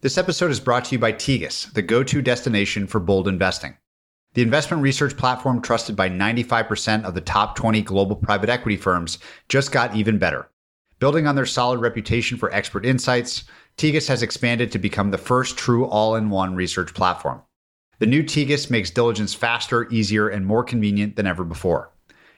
This episode is brought to you by Tegus, the go to destination for bold investing. The investment research platform trusted by 95% of the top 20 global private equity firms just got even better. Building on their solid reputation for expert insights, Tegus has expanded to become the first true all in one research platform. The new Tegus makes diligence faster, easier, and more convenient than ever before.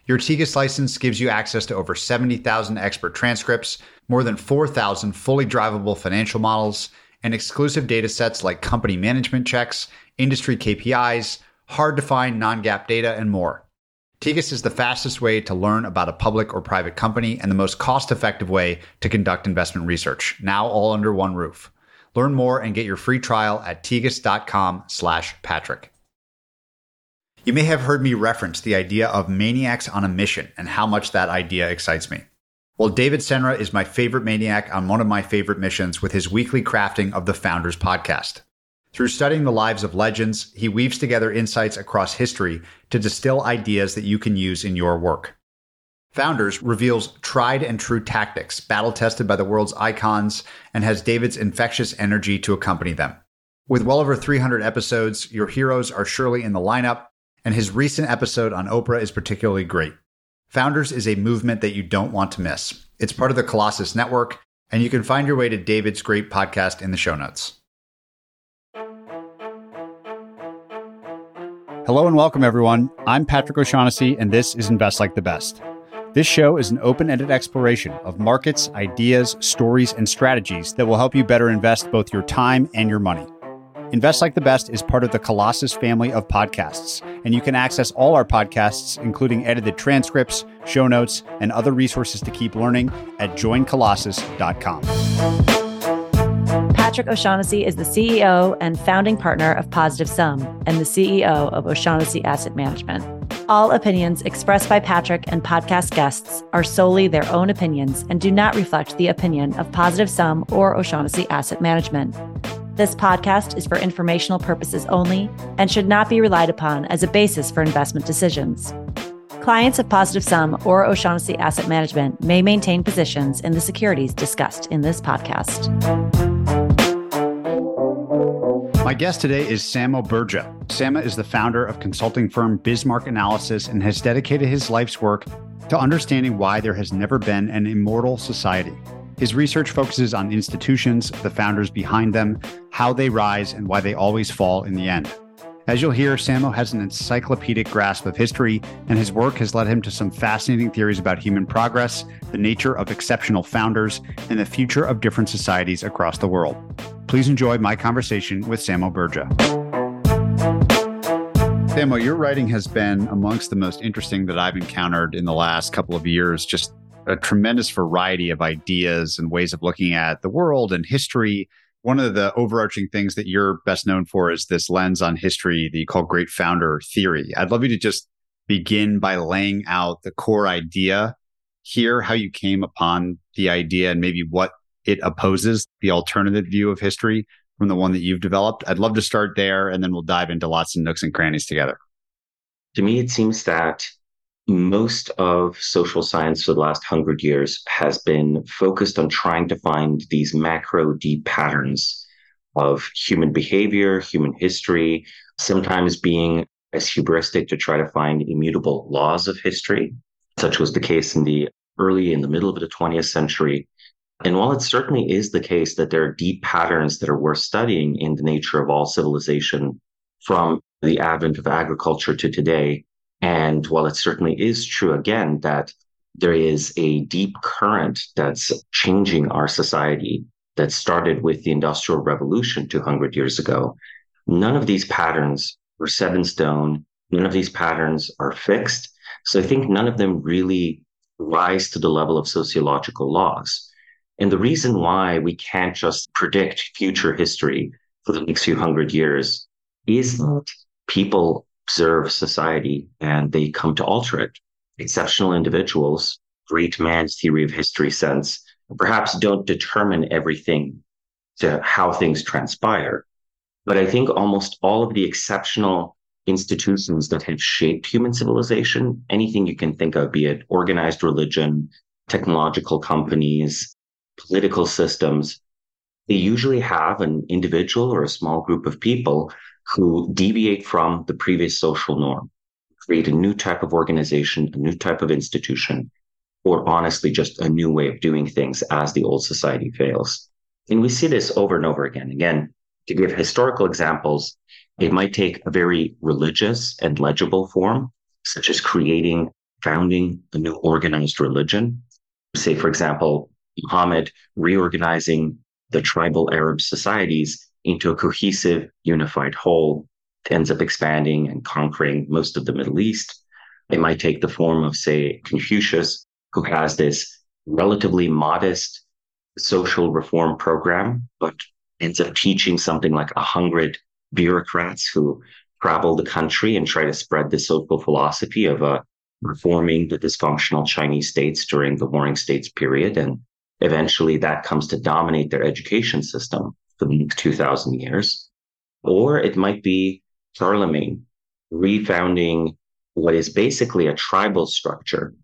Your Tegus license gives you access to over 70,000 expert transcripts, more than 4,000 fully drivable financial models, and exclusive data sets like company management checks, industry KPIs, hard to find non GAAP data, and more. Tegus is the fastest way to learn about a public or private company and the most cost effective way to conduct investment research, now all under one roof. Learn more and get your free trial at tegus.com slash Patrick. You may have heard me reference the idea of maniacs on a mission and how much that idea excites me. Well, David Senra is my favorite maniac on one of my favorite missions with his weekly crafting of the Founders podcast. Through studying the lives of legends, he weaves together insights across history to distill ideas that you can use in your work. Founders reveals tried and true tactics, battle tested by the world's icons, and has David's infectious energy to accompany them. With well over 300 episodes, your heroes are surely in the lineup, and his recent episode on Oprah is particularly great. Founders is a movement that you don't want to miss. It's part of the Colossus Network, and you can find your way to David's great podcast in the show notes. Hello and welcome, everyone. I'm Patrick O'Shaughnessy, and this is Invest Like the Best. This show is an open ended exploration of markets, ideas, stories, and strategies that will help you better invest both your time and your money. Invest Like the Best is part of the Colossus family of podcasts, and you can access all our podcasts, including edited transcripts, show notes, and other resources to keep learning at joincolossus.com. Patrick O'Shaughnessy is the CEO and founding partner of Positive Sum and the CEO of O'Shaughnessy Asset Management. All opinions expressed by Patrick and podcast guests are solely their own opinions and do not reflect the opinion of Positive Sum or O'Shaughnessy Asset Management. This podcast is for informational purposes only and should not be relied upon as a basis for investment decisions. Clients of Positive Sum or O'Shaughnessy Asset Management may maintain positions in the securities discussed in this podcast. My guest today is Samo Burja. Samo is the founder of consulting firm Bismarck Analysis and has dedicated his life's work to understanding why there has never been an immortal society. His research focuses on institutions, the founders behind them, how they rise, and why they always fall in the end. As you'll hear, Samo has an encyclopedic grasp of history, and his work has led him to some fascinating theories about human progress, the nature of exceptional founders, and the future of different societies across the world. Please enjoy my conversation with Samo Burja. Samo, your writing has been amongst the most interesting that I've encountered in the last couple of years, just a tremendous variety of ideas and ways of looking at the world and history. One of the overarching things that you're best known for is this lens on history that you call great founder theory. I'd love you to just begin by laying out the core idea here, how you came upon the idea and maybe what it opposes, the alternative view of history from the one that you've developed. I'd love to start there and then we'll dive into lots of nooks and crannies together. To me, it seems that most of social science for the last hundred years has been focused on trying to find these macro deep patterns of human behavior, human history, sometimes being as hubristic to try to find immutable laws of history. Such was the case in the early in the middle of the 20th century. And while it certainly is the case that there are deep patterns that are worth studying in the nature of all civilization from the advent of agriculture to today, and while it certainly is true, again, that there is a deep current that's changing our society that started with the Industrial Revolution 200 years ago, none of these patterns were set in stone. None of these patterns are fixed. So I think none of them really rise to the level of sociological laws. And the reason why we can't just predict future history for the next few hundred years is that people observe society and they come to alter it. Exceptional individuals, great man's theory of history sense, perhaps don't determine everything to how things transpire. But I think almost all of the exceptional institutions that have shaped human civilization, anything you can think of, be it organized religion, technological companies, political systems, they usually have an individual or a small group of people who deviate from the previous social norm, create a new type of organization, a new type of institution, or honestly, just a new way of doing things as the old society fails. And we see this over and over again. Again, to give historical examples, it might take a very religious and legible form, such as creating, founding a new organized religion. Say, for example, Muhammad reorganizing the tribal Arab societies into a cohesive, unified whole, ends up expanding and conquering most of the Middle East. It might take the form of, say, Confucius, who has this relatively modest social reform program, but ends up teaching something like a hundred bureaucrats who travel the country and try to spread the social philosophy of uh, reforming the dysfunctional Chinese states during the Warring States period. And eventually that comes to dominate their education system the next 2000 years. Or it might be Charlemagne refounding what is basically a tribal structure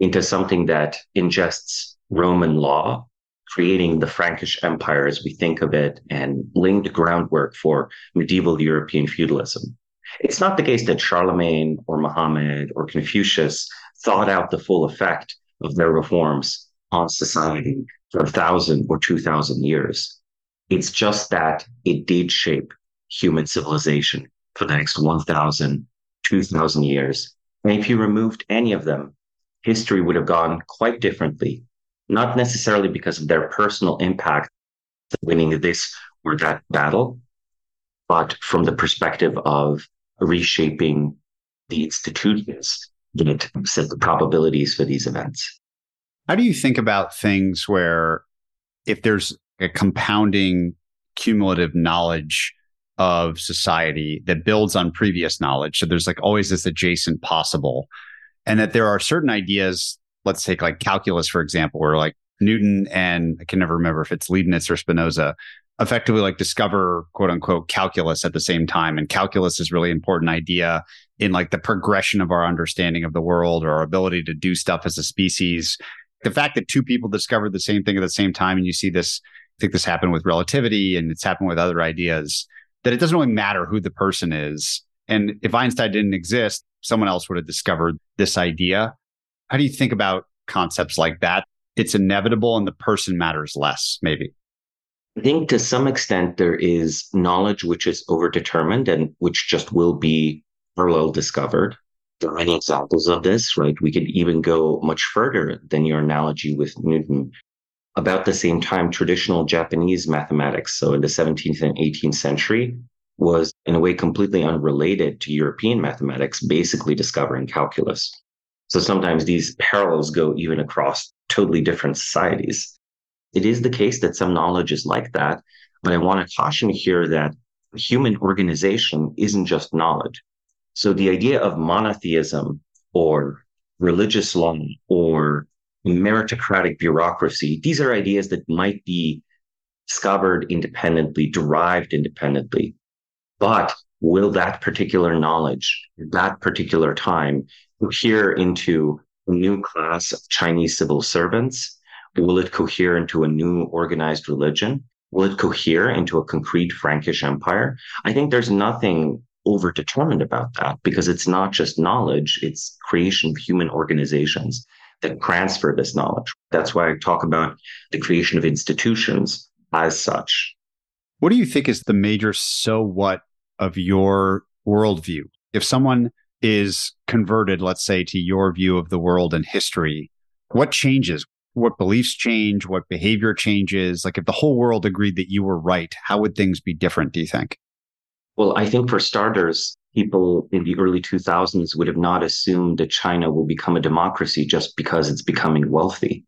into something that ingests Roman law creating the Frankish Empire as we think of it and laying the groundwork for medieval European feudalism. It's not the case that Charlemagne or Muhammad or Confucius thought out the full effect of their reforms on society for a thousand or two thousand years. It's just that it did shape human civilization for the next 1,000, 2,000 years. And if you removed any of them, history would have gone quite differently not necessarily because of their personal impact winning this or that battle, but from the perspective of reshaping the institutions that set the probabilities for these events. How do you think about things where if there's a compounding cumulative knowledge of society that builds on previous knowledge? So there's like always this adjacent possible, and that there are certain ideas let's take like calculus, for example, where like Newton and I can never remember if it's Leibniz or Spinoza effectively like discover quote unquote calculus at the same time. And calculus is really important idea in like the progression of our understanding of the world or our ability to do stuff as a species. The fact that two people discovered the same thing at the same time, and you see this, I think this happened with relativity and it's happened with other ideas, that it doesn't really matter who the person is. And if Einstein didn't exist, someone else would have discovered this idea. How do you think about concepts like that? It's inevitable and the person matters less, maybe. I think to some extent there is knowledge which is overdetermined and which just will be parallel discovered. There are many examples of this, right? We could even go much further than your analogy with Newton. About the same time, traditional Japanese mathematics, so in the 17th and 18th century, was in a way completely unrelated to European mathematics, basically discovering calculus. So sometimes these parallels go even across totally different societies. It is the case that some knowledge is like that, but I want to caution here that human organization isn't just knowledge. So the idea of monotheism or religious law or meritocratic bureaucracy, these are ideas that might be discovered independently, derived independently. But will that particular knowledge, that particular time, cohere into a new class of Chinese civil servants? Will it cohere into a new organized religion? Will it cohere into a concrete Frankish empire? I think there's nothing overdetermined about that because it's not just knowledge, it's creation of human organizations that transfer this knowledge. That's why I talk about the creation of institutions as such. What do you think is the major so what of your worldview? If someone is converted, let's say, to your view of the world and history, what changes? What beliefs change? What behavior changes? Like if the whole world agreed that you were right, how would things be different, do you think? Well, I think for starters, people in the early 2000s would have not assumed that China will become a democracy just because it's becoming wealthy.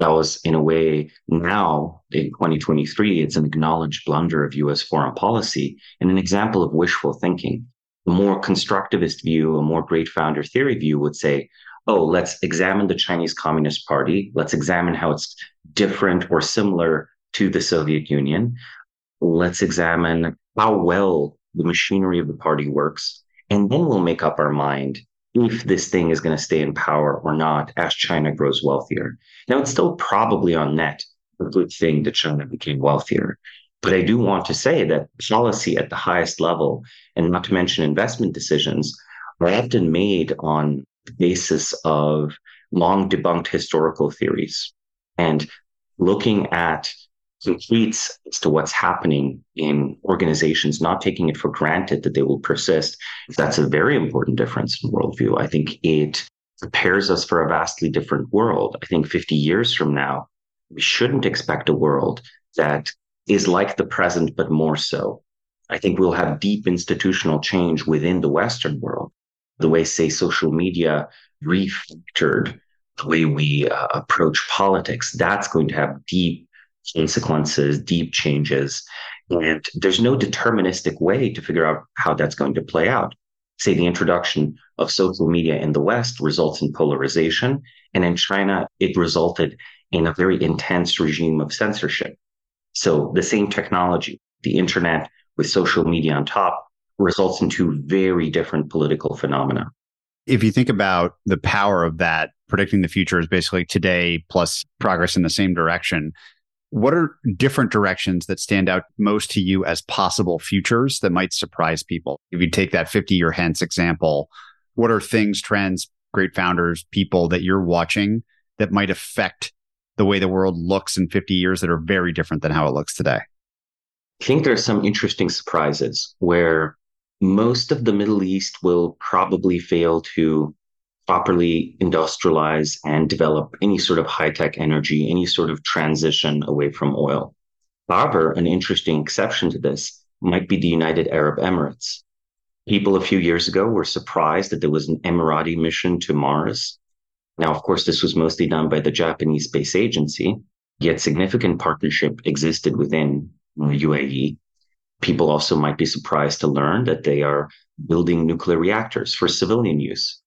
That was, in a way, now in 2023, it's an acknowledged blunder of US foreign policy and an example of wishful thinking. A more constructivist view, a more great founder theory view would say, oh, let's examine the Chinese Communist Party. Let's examine how it's different or similar to the Soviet Union. Let's examine how well the machinery of the party works. And then we'll make up our mind if this thing is going to stay in power or not as China grows wealthier. Now, it's still probably on net a good thing that China became wealthier. But I do want to say that policy at the highest level, and not to mention investment decisions, are often made on the basis of long debunked historical theories and looking at completes as to what's happening in organizations, not taking it for granted that they will persist. That's a very important difference in worldview. I think it prepares us for a vastly different world. I think 50 years from now, we shouldn't expect a world that is like the present, but more so. I think we'll have deep institutional change within the Western world. The way, say, social media refactored the way we uh, approach politics, that's going to have deep consequences, deep changes. And there's no deterministic way to figure out how that's going to play out. Say the introduction of social media in the West results in polarization. And in China, it resulted in a very intense regime of censorship. So the same technology, the internet with social media on top, results in two very different political phenomena. If you think about the power of that, predicting the future is basically today plus progress in the same direction. What are different directions that stand out most to you as possible futures that might surprise people? If you take that 50 year hence example, what are things, trends, great founders, people that you're watching that might affect the way the world looks in 50 years that are very different than how it looks today? I think there are some interesting surprises where most of the Middle East will probably fail to properly industrialize and develop any sort of high tech energy, any sort of transition away from oil. However, an interesting exception to this might be the United Arab Emirates. People a few years ago were surprised that there was an Emirati mission to Mars. Now, of course, this was mostly done by the Japanese Space Agency, yet significant partnership existed within UAE. People also might be surprised to learn that they are building nuclear reactors for civilian use.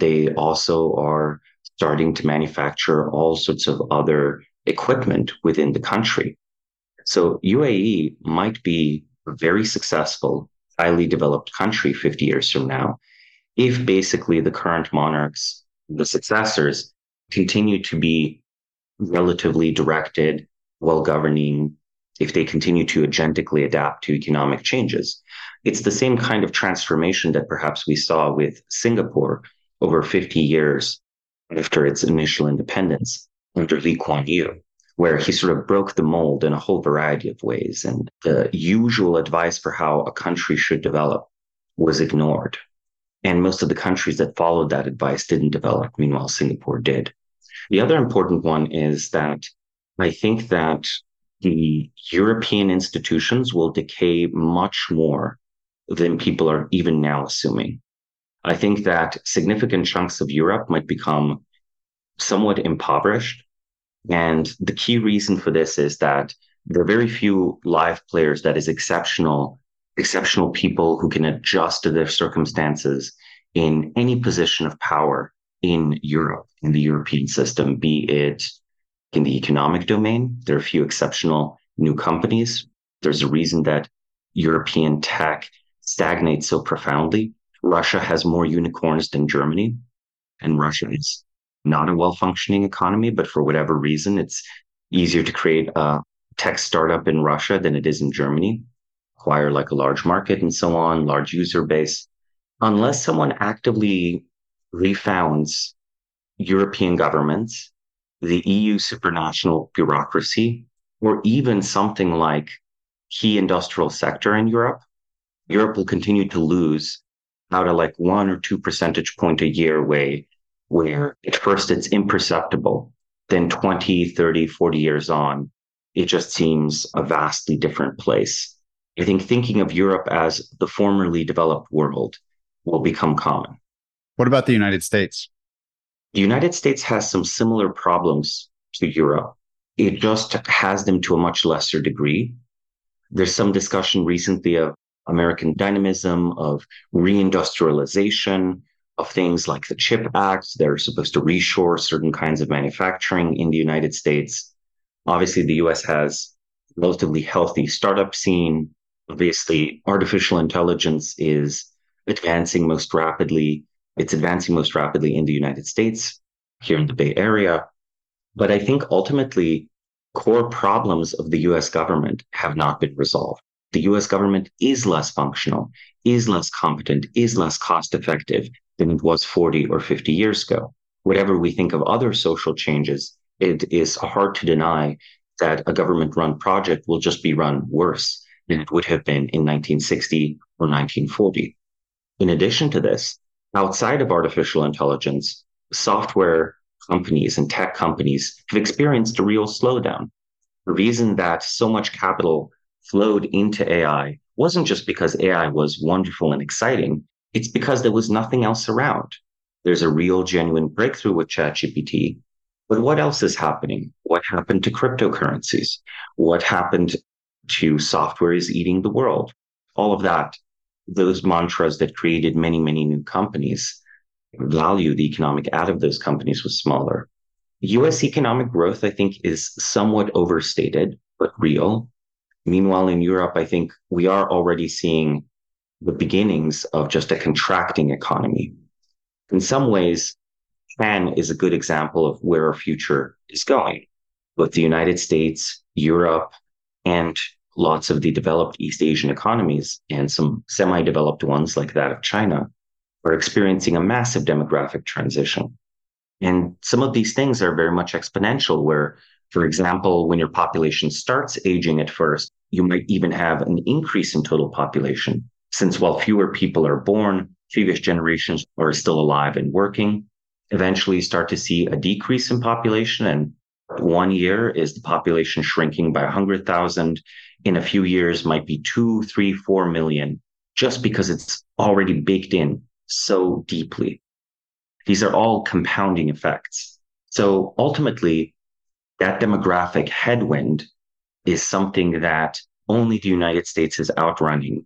They also are starting to manufacture all sorts of other equipment within the country. So UAE might be a very successful, highly developed country 50 years from now if basically the current monarchs, the successors, continue to be relatively directed, well governing, if they continue to agentically adapt to economic changes. It's the same kind of transformation that perhaps we saw with Singapore over 50 years after its initial independence under Lee Kuan Yew, where he sort of broke the mold in a whole variety of ways. And the usual advice for how a country should develop was ignored. And most of the countries that followed that advice didn't develop. Meanwhile, Singapore did. The other important one is that I think that the European institutions will decay much more than people are even now assuming. I think that significant chunks of Europe might become somewhat impoverished. And the key reason for this is that there are very few live players that is exceptional, exceptional people who can adjust to their circumstances in any position of power in Europe, in the European system, be it in the economic domain. There are a few exceptional new companies. There's a reason that European tech stagnates so profoundly Russia has more unicorns than Germany, and Russia is not a well functioning economy, but for whatever reason, it's easier to create a tech startup in Russia than it is in Germany, acquire like a large market and so on, large user base. Unless someone actively refounds European governments, the EU supranational bureaucracy, or even something like key industrial sector in Europe, Europe will continue to lose out of like one or two percentage point a year way where at first it's imperceptible. Then 20 30 40 years on it just seems a vastly different place. I think thinking of europe as the formerly developed world will become common. What about the united states? The united states has some similar problems to europe. It just has them to a much lesser degree. There's some discussion recently of American dynamism, of reindustrialization, of things like the CHIP Act. They're supposed to reshore certain kinds of manufacturing in the United States. Obviously, the US has a relatively healthy startup scene. Obviously, artificial intelligence is advancing most rapidly. It's advancing most rapidly in the United States, here in the Bay Area. But I think ultimately, core problems of the US government have not been resolved. The US government is less functional, is less competent, is less cost effective than it was 40 or 50 years ago. Whatever we think of other social changes, it is hard to deny that a government run project will just be run worse than it would have been in 1960 or 1940. In addition to this, outside of artificial intelligence, software companies and tech companies have experienced a real slowdown. The reason that so much capital flowed into AI wasn't just because AI was wonderful and exciting, it's because there was nothing else around. There's a real, genuine breakthrough with ChatGPT. But what else is happening? What happened to cryptocurrencies? What happened to software is eating the world? All of that, those mantras that created many, many new companies, value the economic out of those companies was smaller. US economic growth, I think, is somewhat overstated, but real. Meanwhile, in Europe, I think we are already seeing the beginnings of just a contracting economy. In some ways, Japan is a good example of where our future is going. Both the United States, Europe, and lots of the developed East Asian economies and some semi developed ones like that of China are experiencing a massive demographic transition. And some of these things are very much exponential, where, for example, when your population starts aging at first, you might even have an increase in total population, since while fewer people are born, previous generations are still alive and working. Eventually, you start to see a decrease in population. And one year is the population shrinking by 100,000. In a few years, might be two, three, four million, just because it's already baked in so deeply. These are all compounding effects. So ultimately, that demographic headwind is something that only the United States is outrunning,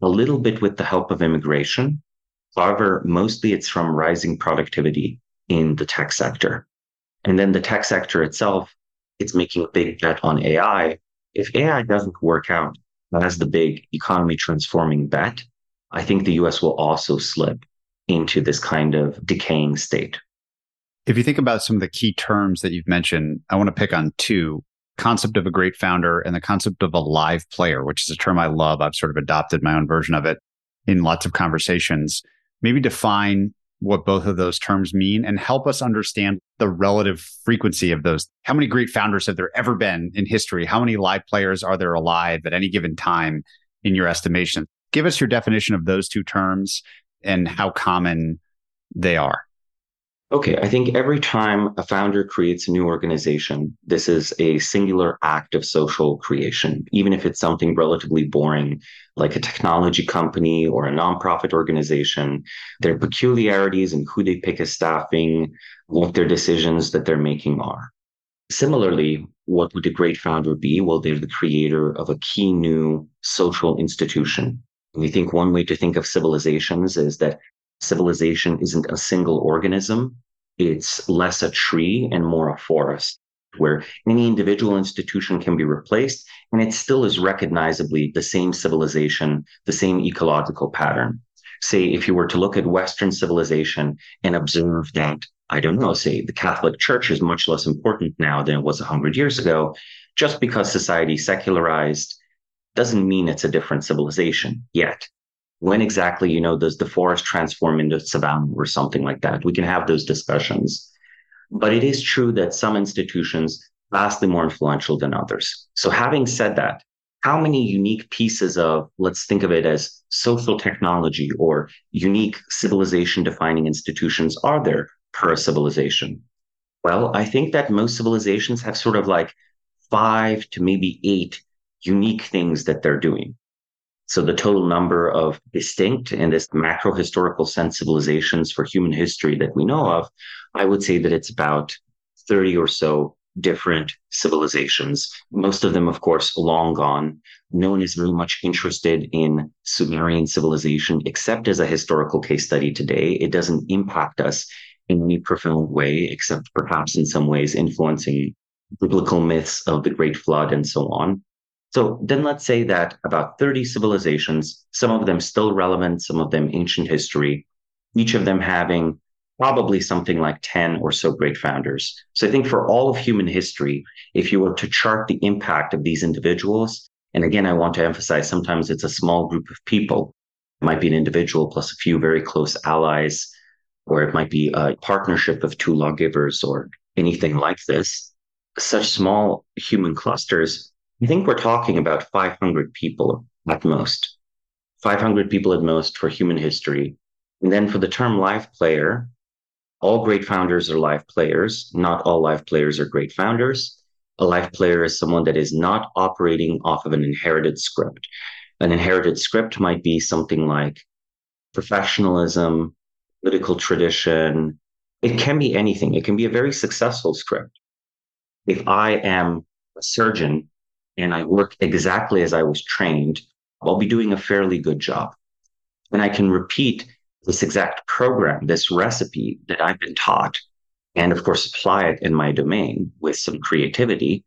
a little bit with the help of immigration. However, mostly it's from rising productivity in the tech sector. And then the tech sector itself, it's making a big bet on AI. If AI doesn't work out as the big economy transforming bet, I think the US will also slip into this kind of decaying state. If you think about some of the key terms that you've mentioned, I want to pick on two concept of a great founder and the concept of a live player, which is a term I love. I've sort of adopted my own version of it in lots of conversations. Maybe define what both of those terms mean and help us understand the relative frequency of those. How many great founders have there ever been in history? How many live players are there alive at any given time in your estimation? Give us your definition of those two terms and how common they are. Okay, I think every time a founder creates a new organization, this is a singular act of social creation, even if it's something relatively boring, like a technology company or a nonprofit organization. Their peculiarities and who they pick as staffing, what their decisions that they're making are. Similarly, what would a great founder be? Well, they're the creator of a key new social institution. We think one way to think of civilizations is that civilization isn't a single organism. It's less a tree and more a forest where any individual institution can be replaced and it still is recognizably the same civilization, the same ecological pattern. Say, if you were to look at Western civilization and observe that, I don't know, say the Catholic Church is much less important now than it was 100 years ago, just because society secularized doesn't mean it's a different civilization yet when exactly, you know, does the forest transform into savanna or something like that? We can have those discussions. But it is true that some institutions vastly more influential than others. So having said that, how many unique pieces of, let's think of it as social technology or unique civilization defining institutions are there per civilization? Well, I think that most civilizations have sort of like five to maybe eight unique things that they're doing. So the total number of distinct in this macro historical sense civilizations for human history that we know of, I would say that it's about 30 or so different civilizations. Most of them, of course, long gone. No one is very much interested in Sumerian civilization, except as a historical case study today. It doesn't impact us in any profound way, except perhaps in some ways influencing biblical myths of the Great Flood and so on. So then let's say that about 30 civilizations, some of them still relevant, some of them ancient history, each of them having probably something like 10 or so great founders. So I think for all of human history, if you were to chart the impact of these individuals, and again, I want to emphasize sometimes it's a small group of people. It might be an individual plus a few very close allies, or it might be a partnership of two lawgivers or anything like this. Such small human clusters, I think we're talking about 500 people at most. 500 people at most for human history. And then for the term live player, all great founders are live players. Not all live players are great founders. A live player is someone that is not operating off of an inherited script. An inherited script might be something like professionalism, political tradition. It can be anything. It can be a very successful script. If I am a surgeon and I work exactly as I was trained, I'll be doing a fairly good job. And I can repeat this exact program, this recipe that I've been taught, and of course, apply it in my domain with some creativity.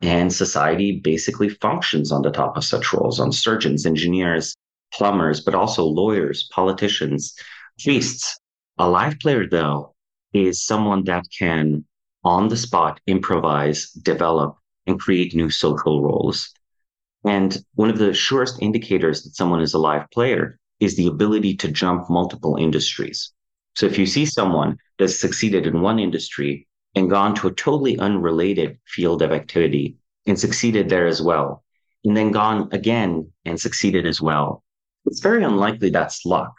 And society basically functions on the top of such roles on surgeons, engineers, plumbers, but also lawyers, politicians, priests. A live player, though, is someone that can on the spot improvise, develop, and create new social roles. And one of the surest indicators that someone is a live player is the ability to jump multiple industries. So if you see someone that's succeeded in one industry and gone to a totally unrelated field of activity and succeeded there as well, and then gone again and succeeded as well, it's very unlikely that's luck.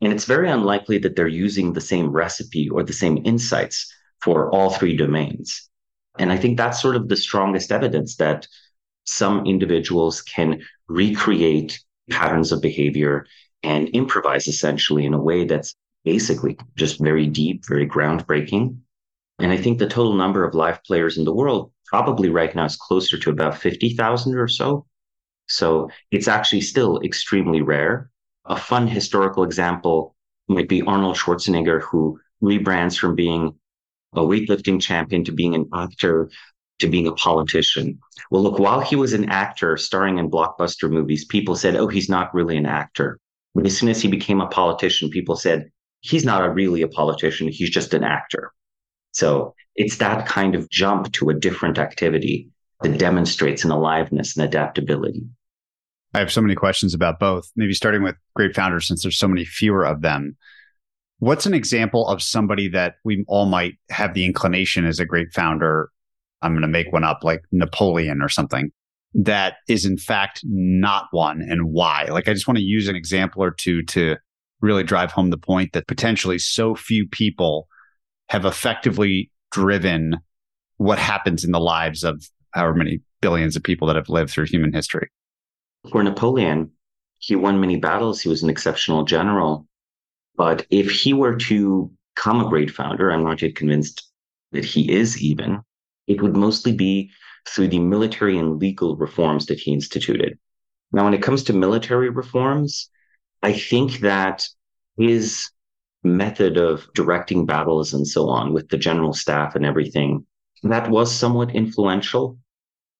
And it's very unlikely that they're using the same recipe or the same insights for all three domains. And I think that's sort of the strongest evidence that some individuals can recreate patterns of behavior and improvise essentially in a way that's basically just very deep, very groundbreaking. And I think the total number of live players in the world probably right now is closer to about 50,000 or so. So it's actually still extremely rare. A fun historical example might be Arnold Schwarzenegger, who rebrands from being a weightlifting champion to being an actor to being a politician. Well, look, while he was an actor starring in blockbuster movies, people said, oh, he's not really an actor. But as soon as he became a politician, people said, he's not a really a politician, he's just an actor. So it's that kind of jump to a different activity that demonstrates an aliveness and adaptability. I have so many questions about both. Maybe starting with great founders, since there's so many fewer of them. What's an example of somebody that we all might have the inclination as a great founder? I'm going to make one up like Napoleon or something that is in fact not one and why. Like, I just want to use an example or two to really drive home the point that potentially so few people have effectively driven what happens in the lives of however many billions of people that have lived through human history. For Napoleon, he won many battles. He was an exceptional general. But if he were to become a great founder, I'm not yet convinced that he is even, it would mostly be through the military and legal reforms that he instituted. Now, when it comes to military reforms, I think that his method of directing battles and so on with the general staff and everything, that was somewhat influential.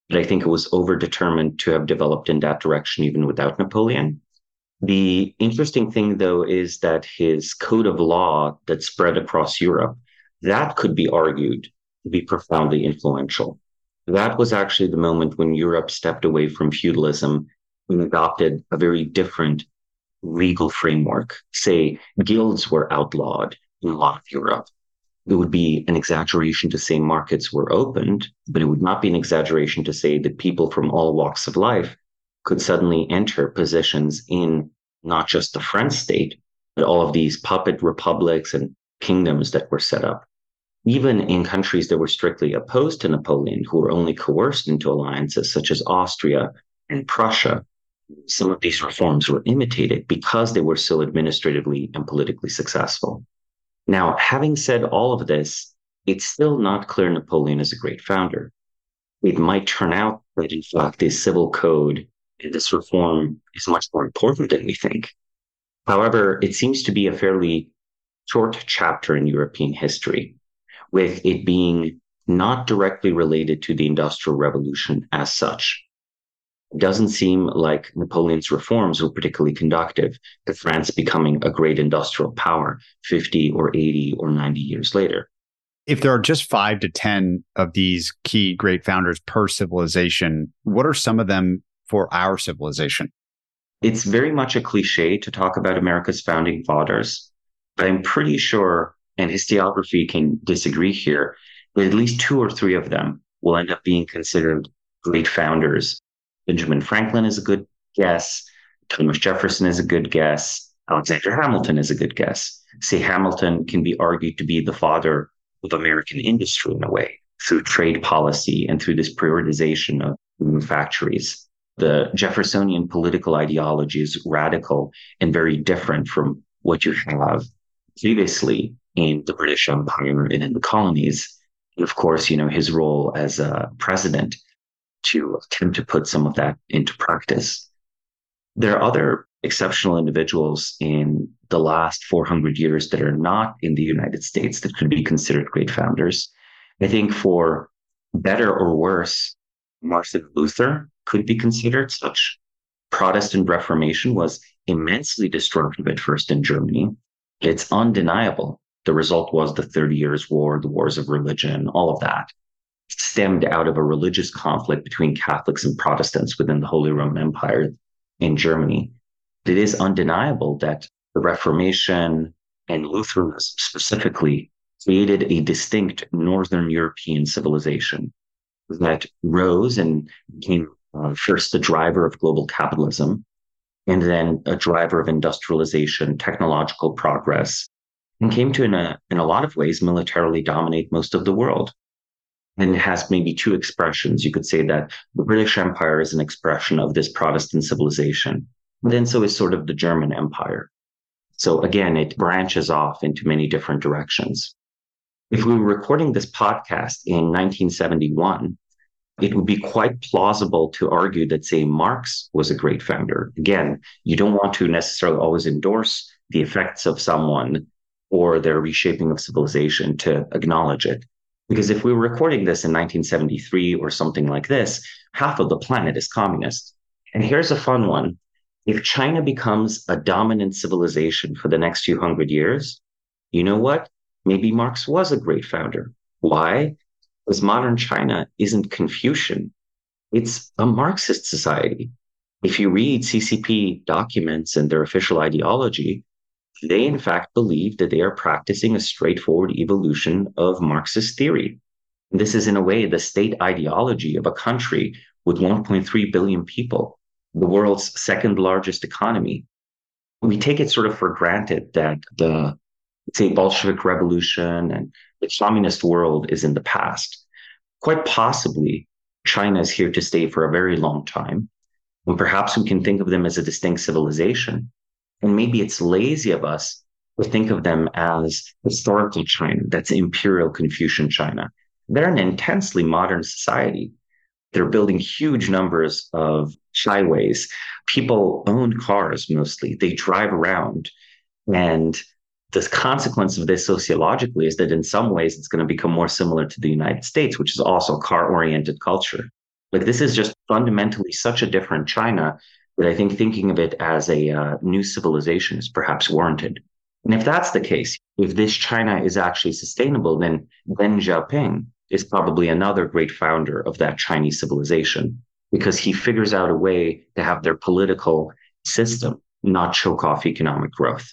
But I think it was overdetermined to have developed in that direction even without Napoleon. The interesting thing, though, is that his code of law that spread across Europe, that could be argued to be profoundly influential. That was actually the moment when Europe stepped away from feudalism and adopted a very different legal framework. Say, guilds were outlawed in a lot of Europe. It would be an exaggeration to say markets were opened, but it would not be an exaggeration to say that people from all walks of life could suddenly enter positions in not just the French state, but all of these puppet republics and kingdoms that were set up even in countries that were strictly opposed to Napoleon, who were only coerced into alliances, such as Austria and Prussia, some of these reforms were imitated because they were so administratively and politically successful. Now, having said all of this, it's still not clear Napoleon is a great founder. It might turn out that, in fact, this civil code this reform is much more important than we think. However, it seems to be a fairly short chapter in European history with it being not directly related to the Industrial Revolution as such. It doesn't seem like Napoleon's reforms were particularly conductive to France becoming a great industrial power 50 or 80 or 90 years later. If there are just five to 10 of these key great founders per civilization, what are some of them for our civilization? It's very much a cliche to talk about America's founding fathers, but I'm pretty sure, and historiography can disagree here, that at least two or three of them will end up being considered great founders. Benjamin Franklin is a good guess. Thomas Jefferson is a good guess. Alexander Hamilton is a good guess. Say Hamilton can be argued to be the father of American industry in a way through trade policy and through this prioritization of factories the Jeffersonian political ideology is radical and very different from what you have previously in the British Empire and in the colonies. And of course, you know, his role as a president to attempt to put some of that into practice. There are other exceptional individuals in the last 400 years that are not in the United States that could be considered great founders. I think for better or worse, Martin Luther could be considered such. Protestant Reformation was immensely destructive at first in Germany. It's undeniable. The result was the Thirty Years' War, the wars of religion, all of that stemmed out of a religious conflict between Catholics and Protestants within the Holy Roman Empire in Germany. It is undeniable that the Reformation and Lutheranism specifically created a distinct Northern European civilization that rose and became uh, first the driver of global capitalism, and then a driver of industrialization, technological progress, and came to, in a, in a lot of ways, militarily dominate most of the world. And it has maybe two expressions. You could say that the British Empire is an expression of this Protestant civilization. And then so is sort of the German Empire. So again, it branches off into many different directions. If we were recording this podcast in 1971, it would be quite plausible to argue that, say, Marx was a great founder. Again, you don't want to necessarily always endorse the effects of someone or their reshaping of civilization to acknowledge it. Because if we were recording this in 1973 or something like this, half of the planet is communist. And here's a fun one. If China becomes a dominant civilization for the next few hundred years, you know what? Maybe Marx was a great founder. Why? Because modern China isn't Confucian, it's a Marxist society. If you read CCP documents and their official ideology, they in fact believe that they are practicing a straightforward evolution of Marxist theory. This is, in a way, the state ideology of a country with 1.3 billion people, the world's second largest economy. We take it sort of for granted that the, say, Bolshevik revolution and the communist world is in the past. Quite possibly, China is here to stay for a very long time. And perhaps we can think of them as a distinct civilization. And maybe it's lazy of us to think of them as historical China, that's imperial Confucian China. They're an intensely modern society. They're building huge numbers of highways. People own cars mostly. They drive around and the consequence of this sociologically is that in some ways it's going to become more similar to the United States, which is also car oriented culture. Like this is just fundamentally such a different China that I think thinking of it as a uh, new civilization is perhaps warranted. And if that's the case, if this China is actually sustainable, then Deng Xiaoping is probably another great founder of that Chinese civilization because he figures out a way to have their political system not choke off economic growth.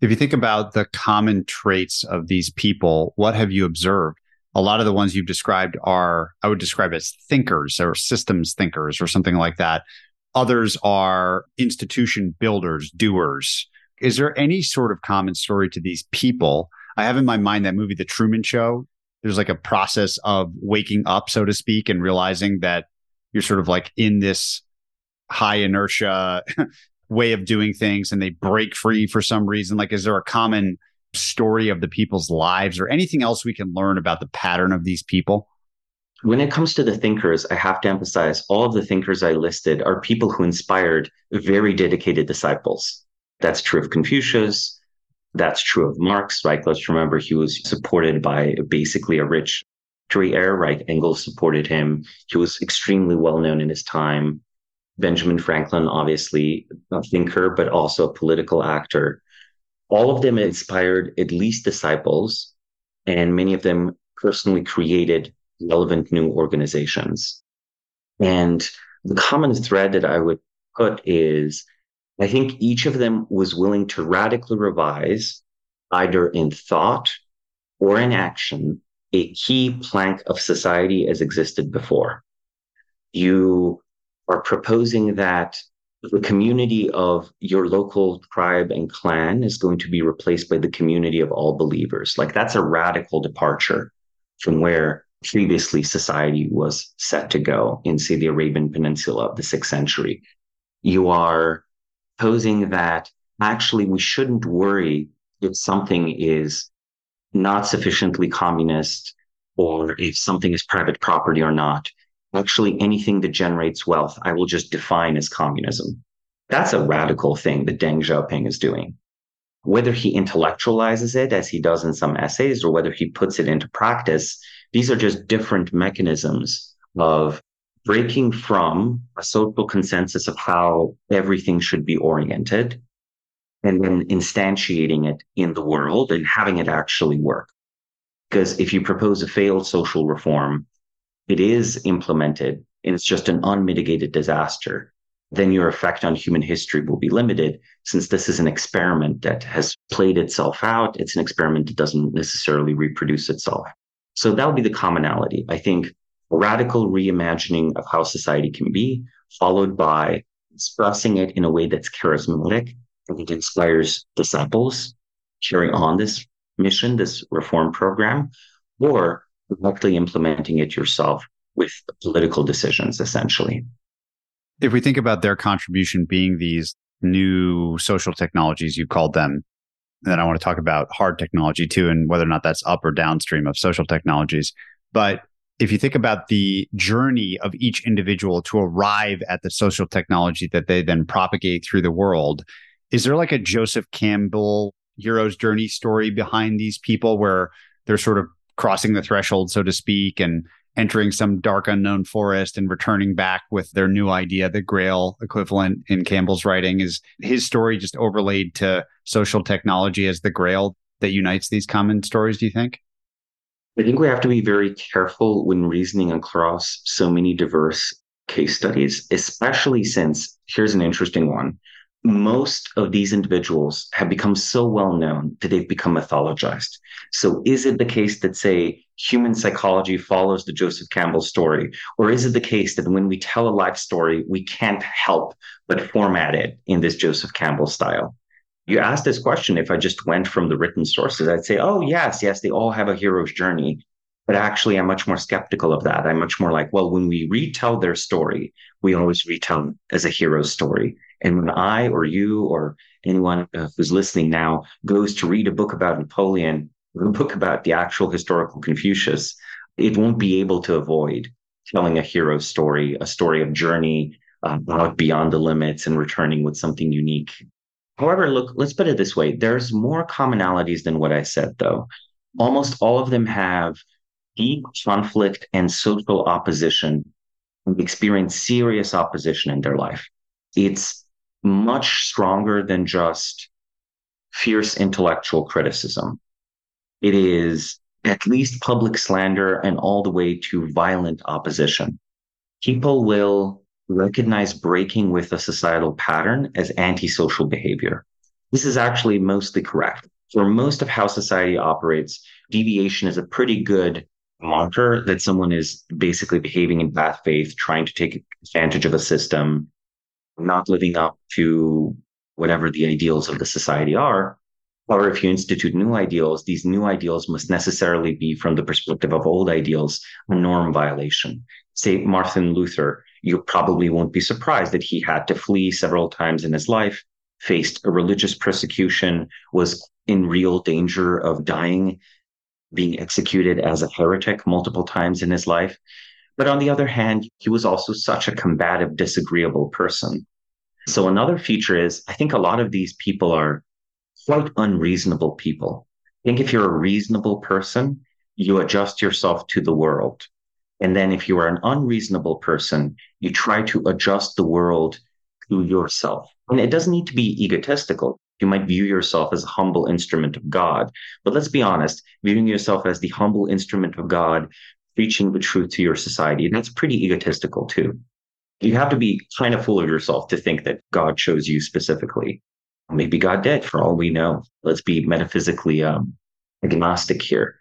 If you think about the common traits of these people, what have you observed? A lot of the ones you've described are, I would describe as thinkers or systems thinkers or something like that. Others are institution builders, doers. Is there any sort of common story to these people? I have in my mind that movie, The Truman Show. There's like a process of waking up, so to speak, and realizing that you're sort of like in this high inertia way of doing things and they break free for some reason? Like, is there a common story of the people's lives or anything else we can learn about the pattern of these people? When it comes to the thinkers, I have to emphasize all of the thinkers I listed are people who inspired very dedicated disciples. That's true of Confucius. That's true of Marx, right? Let's remember he was supported by basically a rich victory era, right? Engels supported him. He was extremely well known in his time. Benjamin Franklin, obviously a thinker, but also a political actor. All of them inspired at least disciples, and many of them personally created relevant new organizations. And the common thread that I would put is I think each of them was willing to radically revise, either in thought or in action, a key plank of society as existed before. You are proposing that the community of your local tribe and clan is going to be replaced by the community of all believers. Like that's a radical departure from where previously society was set to go in, say, the Arabian Peninsula of the sixth century. You are posing that actually we shouldn't worry if something is not sufficiently communist or if something is private property or not. Actually, anything that generates wealth, I will just define as communism. That's a radical thing that Deng Xiaoping is doing. Whether he intellectualizes it as he does in some essays or whether he puts it into practice, these are just different mechanisms of breaking from a social consensus of how everything should be oriented and then instantiating it in the world and having it actually work. Because if you propose a failed social reform, it is implemented and it's just an unmitigated disaster, then your effect on human history will be limited since this is an experiment that has played itself out. It's an experiment that doesn't necessarily reproduce itself. So that would be the commonality. I think radical reimagining of how society can be, followed by expressing it in a way that's charismatic and it inspires disciples carry on this mission, this reform program, or directly implementing it yourself with political decisions, essentially. If we think about their contribution being these new social technologies, you called them, then I want to talk about hard technology too, and whether or not that's up or downstream of social technologies. But if you think about the journey of each individual to arrive at the social technology that they then propagate through the world, is there like a Joseph Campbell hero's journey story behind these people where they're sort of crossing the threshold, so to speak, and entering some dark unknown forest and returning back with their new idea, the grail equivalent in Campbell's writing? Is his story just overlaid to social technology as the grail that unites these common stories, do you think? I think we have to be very careful when reasoning across so many diverse case studies, especially since here's an interesting one most of these individuals have become so well known that they've become mythologized. So, is it the case that, say, human psychology follows the Joseph Campbell story? Or is it the case that when we tell a life story, we can't help but format it in this Joseph Campbell style? You asked this question if I just went from the written sources, I'd say, oh, yes, yes, they all have a hero's journey. But actually, I'm much more skeptical of that. I'm much more like, well, when we retell their story, we always retell as a hero's story. And when I or you or anyone uh, who's listening now goes to read a book about Napoleon, or a book about the actual historical Confucius, it won't be able to avoid telling a hero story, a story of journey uh, beyond the limits and returning with something unique. However, look, let's put it this way there's more commonalities than what I said, though. Almost all of them have deep conflict and social opposition and experience serious opposition in their life. It's much stronger than just fierce intellectual criticism. It is at least public slander and all the way to violent opposition. People will recognize breaking with a societal pattern as antisocial behavior. This is actually mostly correct. For most of how society operates, deviation is a pretty good marker that someone is basically behaving in bad faith, trying to take advantage of a system, not living up to whatever the ideals of the society are. Or if you institute new ideals, these new ideals must necessarily be from the perspective of old ideals, a norm violation. Say Martin Luther, you probably won't be surprised that he had to flee several times in his life, faced a religious persecution, was in real danger of dying, being executed as a heretic multiple times in his life. But on the other hand, he was also such a combative, disagreeable person. So another feature is I think a lot of these people are quite unreasonable people. I think if you're a reasonable person, you adjust yourself to the world. And then if you are an unreasonable person, you try to adjust the world to yourself. And it doesn't need to be egotistical. You might view yourself as a humble instrument of God. But let's be honest, viewing yourself as the humble instrument of God, preaching the truth to your society, And that's pretty egotistical too. You have to be kind of full of yourself to think that God chose you specifically. Maybe God did, for all we know. Let's be metaphysically um, agnostic here.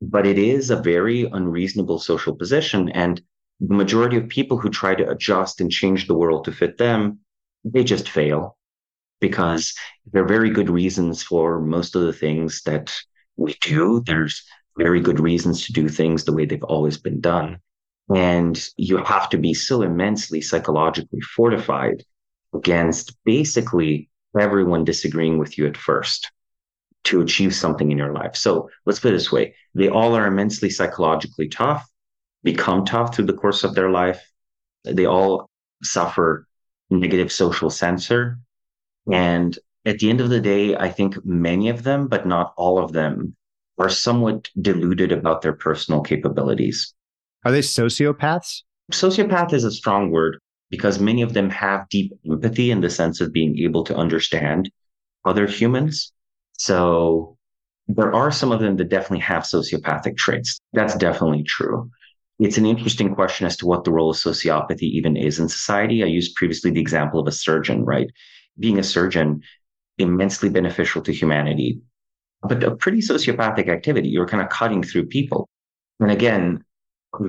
But it is a very unreasonable social position. And the majority of people who try to adjust and change the world to fit them, they just fail because there are very good reasons for most of the things that we do. There's very good reasons to do things the way they've always been done. And you have to be so immensely psychologically fortified against basically everyone disagreeing with you at first to achieve something in your life. So let's put it this way they all are immensely psychologically tough, become tough through the course of their life. They all suffer negative social censor. And at the end of the day, I think many of them, but not all of them, are somewhat deluded about their personal capabilities. Are they sociopaths? Sociopath is a strong word because many of them have deep empathy in the sense of being able to understand other humans. So there are some of them that definitely have sociopathic traits. That's definitely true. It's an interesting question as to what the role of sociopathy even is in society. I used previously the example of a surgeon, right? Being a surgeon, immensely beneficial to humanity, but a pretty sociopathic activity. You're kind of cutting through people. And again,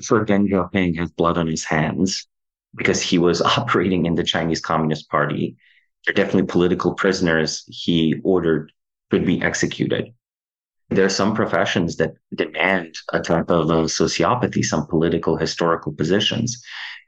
for Deng Xiaoping has blood on his hands because he was operating in the Chinese Communist Party. They're definitely political prisoners he ordered could be executed. There are some professions that demand a type of uh, sociopathy, some political historical positions.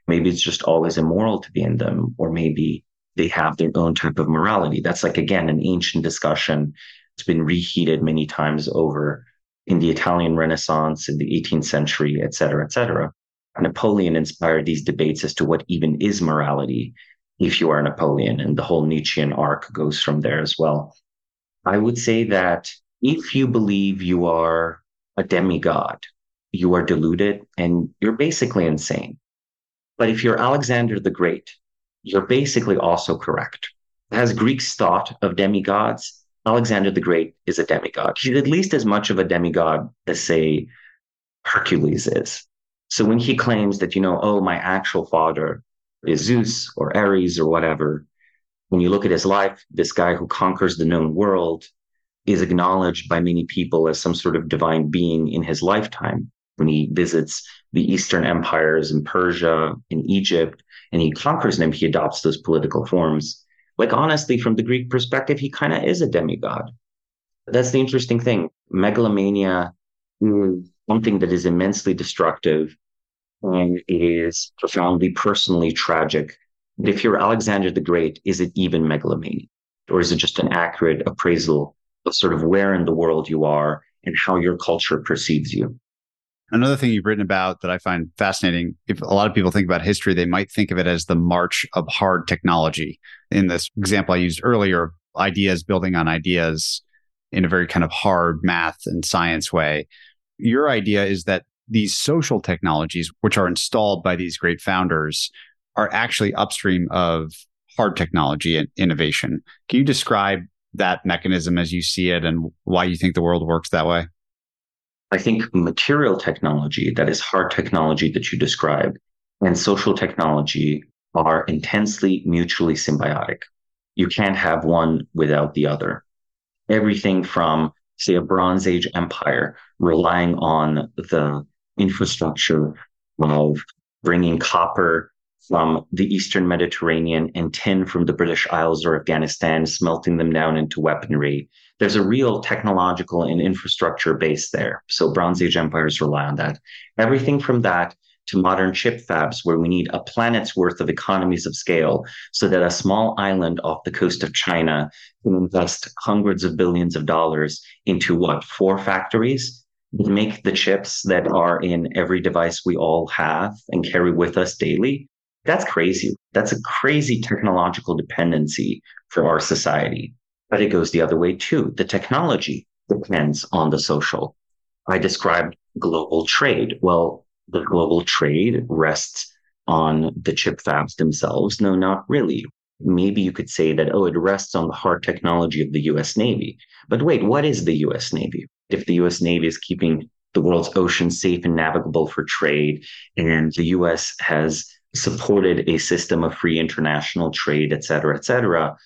Maybe it's just always immoral to be in them, or maybe they have their own type of morality. That's like, again, an ancient discussion. It's been reheated many times over in the Italian Renaissance, in the 18th century, et cetera, et cetera. Napoleon inspired these debates as to what even is morality if you are Napoleon, and the whole Nietzschean arc goes from there as well. I would say that if you believe you are a demigod, you are deluded and you're basically insane. But if you're Alexander the Great, you're basically also correct. As Greeks thought of demigods, Alexander the Great is a demigod. He's at least as much of a demigod as, say, Hercules is. So when he claims that, you know, oh, my actual father is Zeus or Ares or whatever, when you look at his life, this guy who conquers the known world is acknowledged by many people as some sort of divine being in his lifetime. When he visits the Eastern empires in Persia, in Egypt, and he conquers them, he adopts those political forms. Like, honestly, from the Greek perspective, he kind of is a demigod. That's the interesting thing. Megalomania is something that is immensely destructive and is profoundly personally tragic but if you're Alexander the Great, is it even megalomania? Or is it just an accurate appraisal of sort of where in the world you are and how your culture perceives you? Another thing you've written about that I find fascinating, if a lot of people think about history, they might think of it as the march of hard technology. In this example I used earlier, ideas building on ideas in a very kind of hard math and science way. Your idea is that these social technologies, which are installed by these great founders, are actually upstream of hard technology and innovation. Can you describe that mechanism as you see it and why you think the world works that way? I think material technology, that is hard technology that you described, and social technology are intensely mutually symbiotic. You can't have one without the other. Everything from, say, a Bronze Age empire relying on the infrastructure of bringing copper from the Eastern Mediterranean and tin from the British Isles or Afghanistan, smelting them down into weaponry. There's a real technological and infrastructure base there. So Bronze Age empires rely on that. Everything from that to modern chip fabs, where we need a planet's worth of economies of scale so that a small island off the coast of China can invest hundreds of billions of dollars into what, four factories? Make the chips that are in every device we all have and carry with us daily that's crazy. That's a crazy technological dependency for our society. But it goes the other way too. The technology depends on the social. I described global trade. Well, the global trade rests on the chip fabs themselves. No, not really. Maybe you could say that, oh, it rests on the hard technology of the US Navy. But wait, what is the US Navy? If the US Navy is keeping the world's oceans safe and navigable for trade, and the US has supported a system of free international trade, et cetera, et cetera,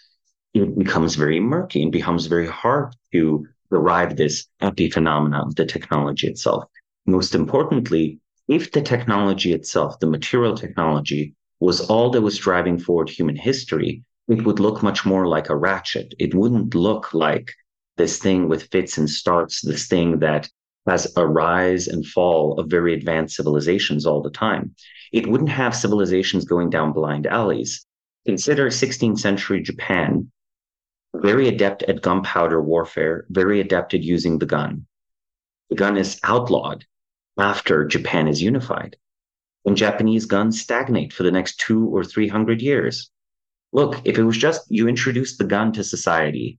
it becomes very murky and becomes very hard to derive this epiphenomena of the technology itself. Most importantly, if the technology itself, the material technology, was all that was driving forward human history, it would look much more like a ratchet. It wouldn't look like this thing with fits and starts, this thing that has a rise and fall of very advanced civilizations all the time. It wouldn't have civilizations going down blind alleys. Consider 16th century Japan, very adept at gunpowder warfare, very adept at using the gun. The gun is outlawed after Japan is unified. And Japanese guns stagnate for the next two or three hundred years. Look, if it was just you introduce the gun to society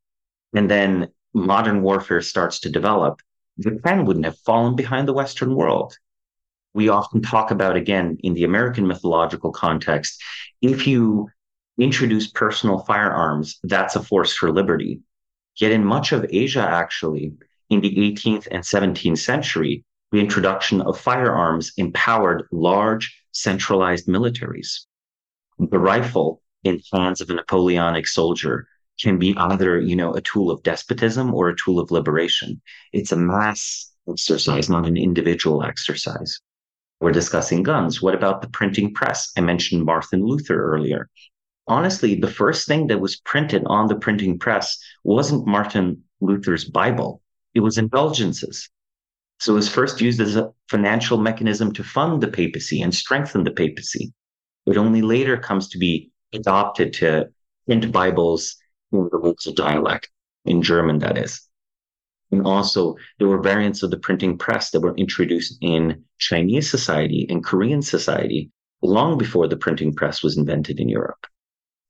and then modern warfare starts to develop, Japan wouldn't have fallen behind the Western world. We often talk about, again, in the American mythological context, if you introduce personal firearms, that's a force for liberty. Yet in much of Asia, actually, in the 18th and 17th century, the introduction of firearms empowered large centralized militaries. The rifle in hands of a Napoleonic soldier can be either, you know, a tool of despotism or a tool of liberation. It's a mass exercise, not an individual exercise. We're discussing guns. What about the printing press? I mentioned Martin Luther earlier. Honestly, the first thing that was printed on the printing press wasn't Martin Luther's Bible. It was indulgences. So it was first used as a financial mechanism to fund the papacy and strengthen the papacy. It only later comes to be adopted to print Bibles in the local dialect, in German, that is. And also, there were variants of the printing press that were introduced in Chinese society and Korean society long before the printing press was invented in Europe.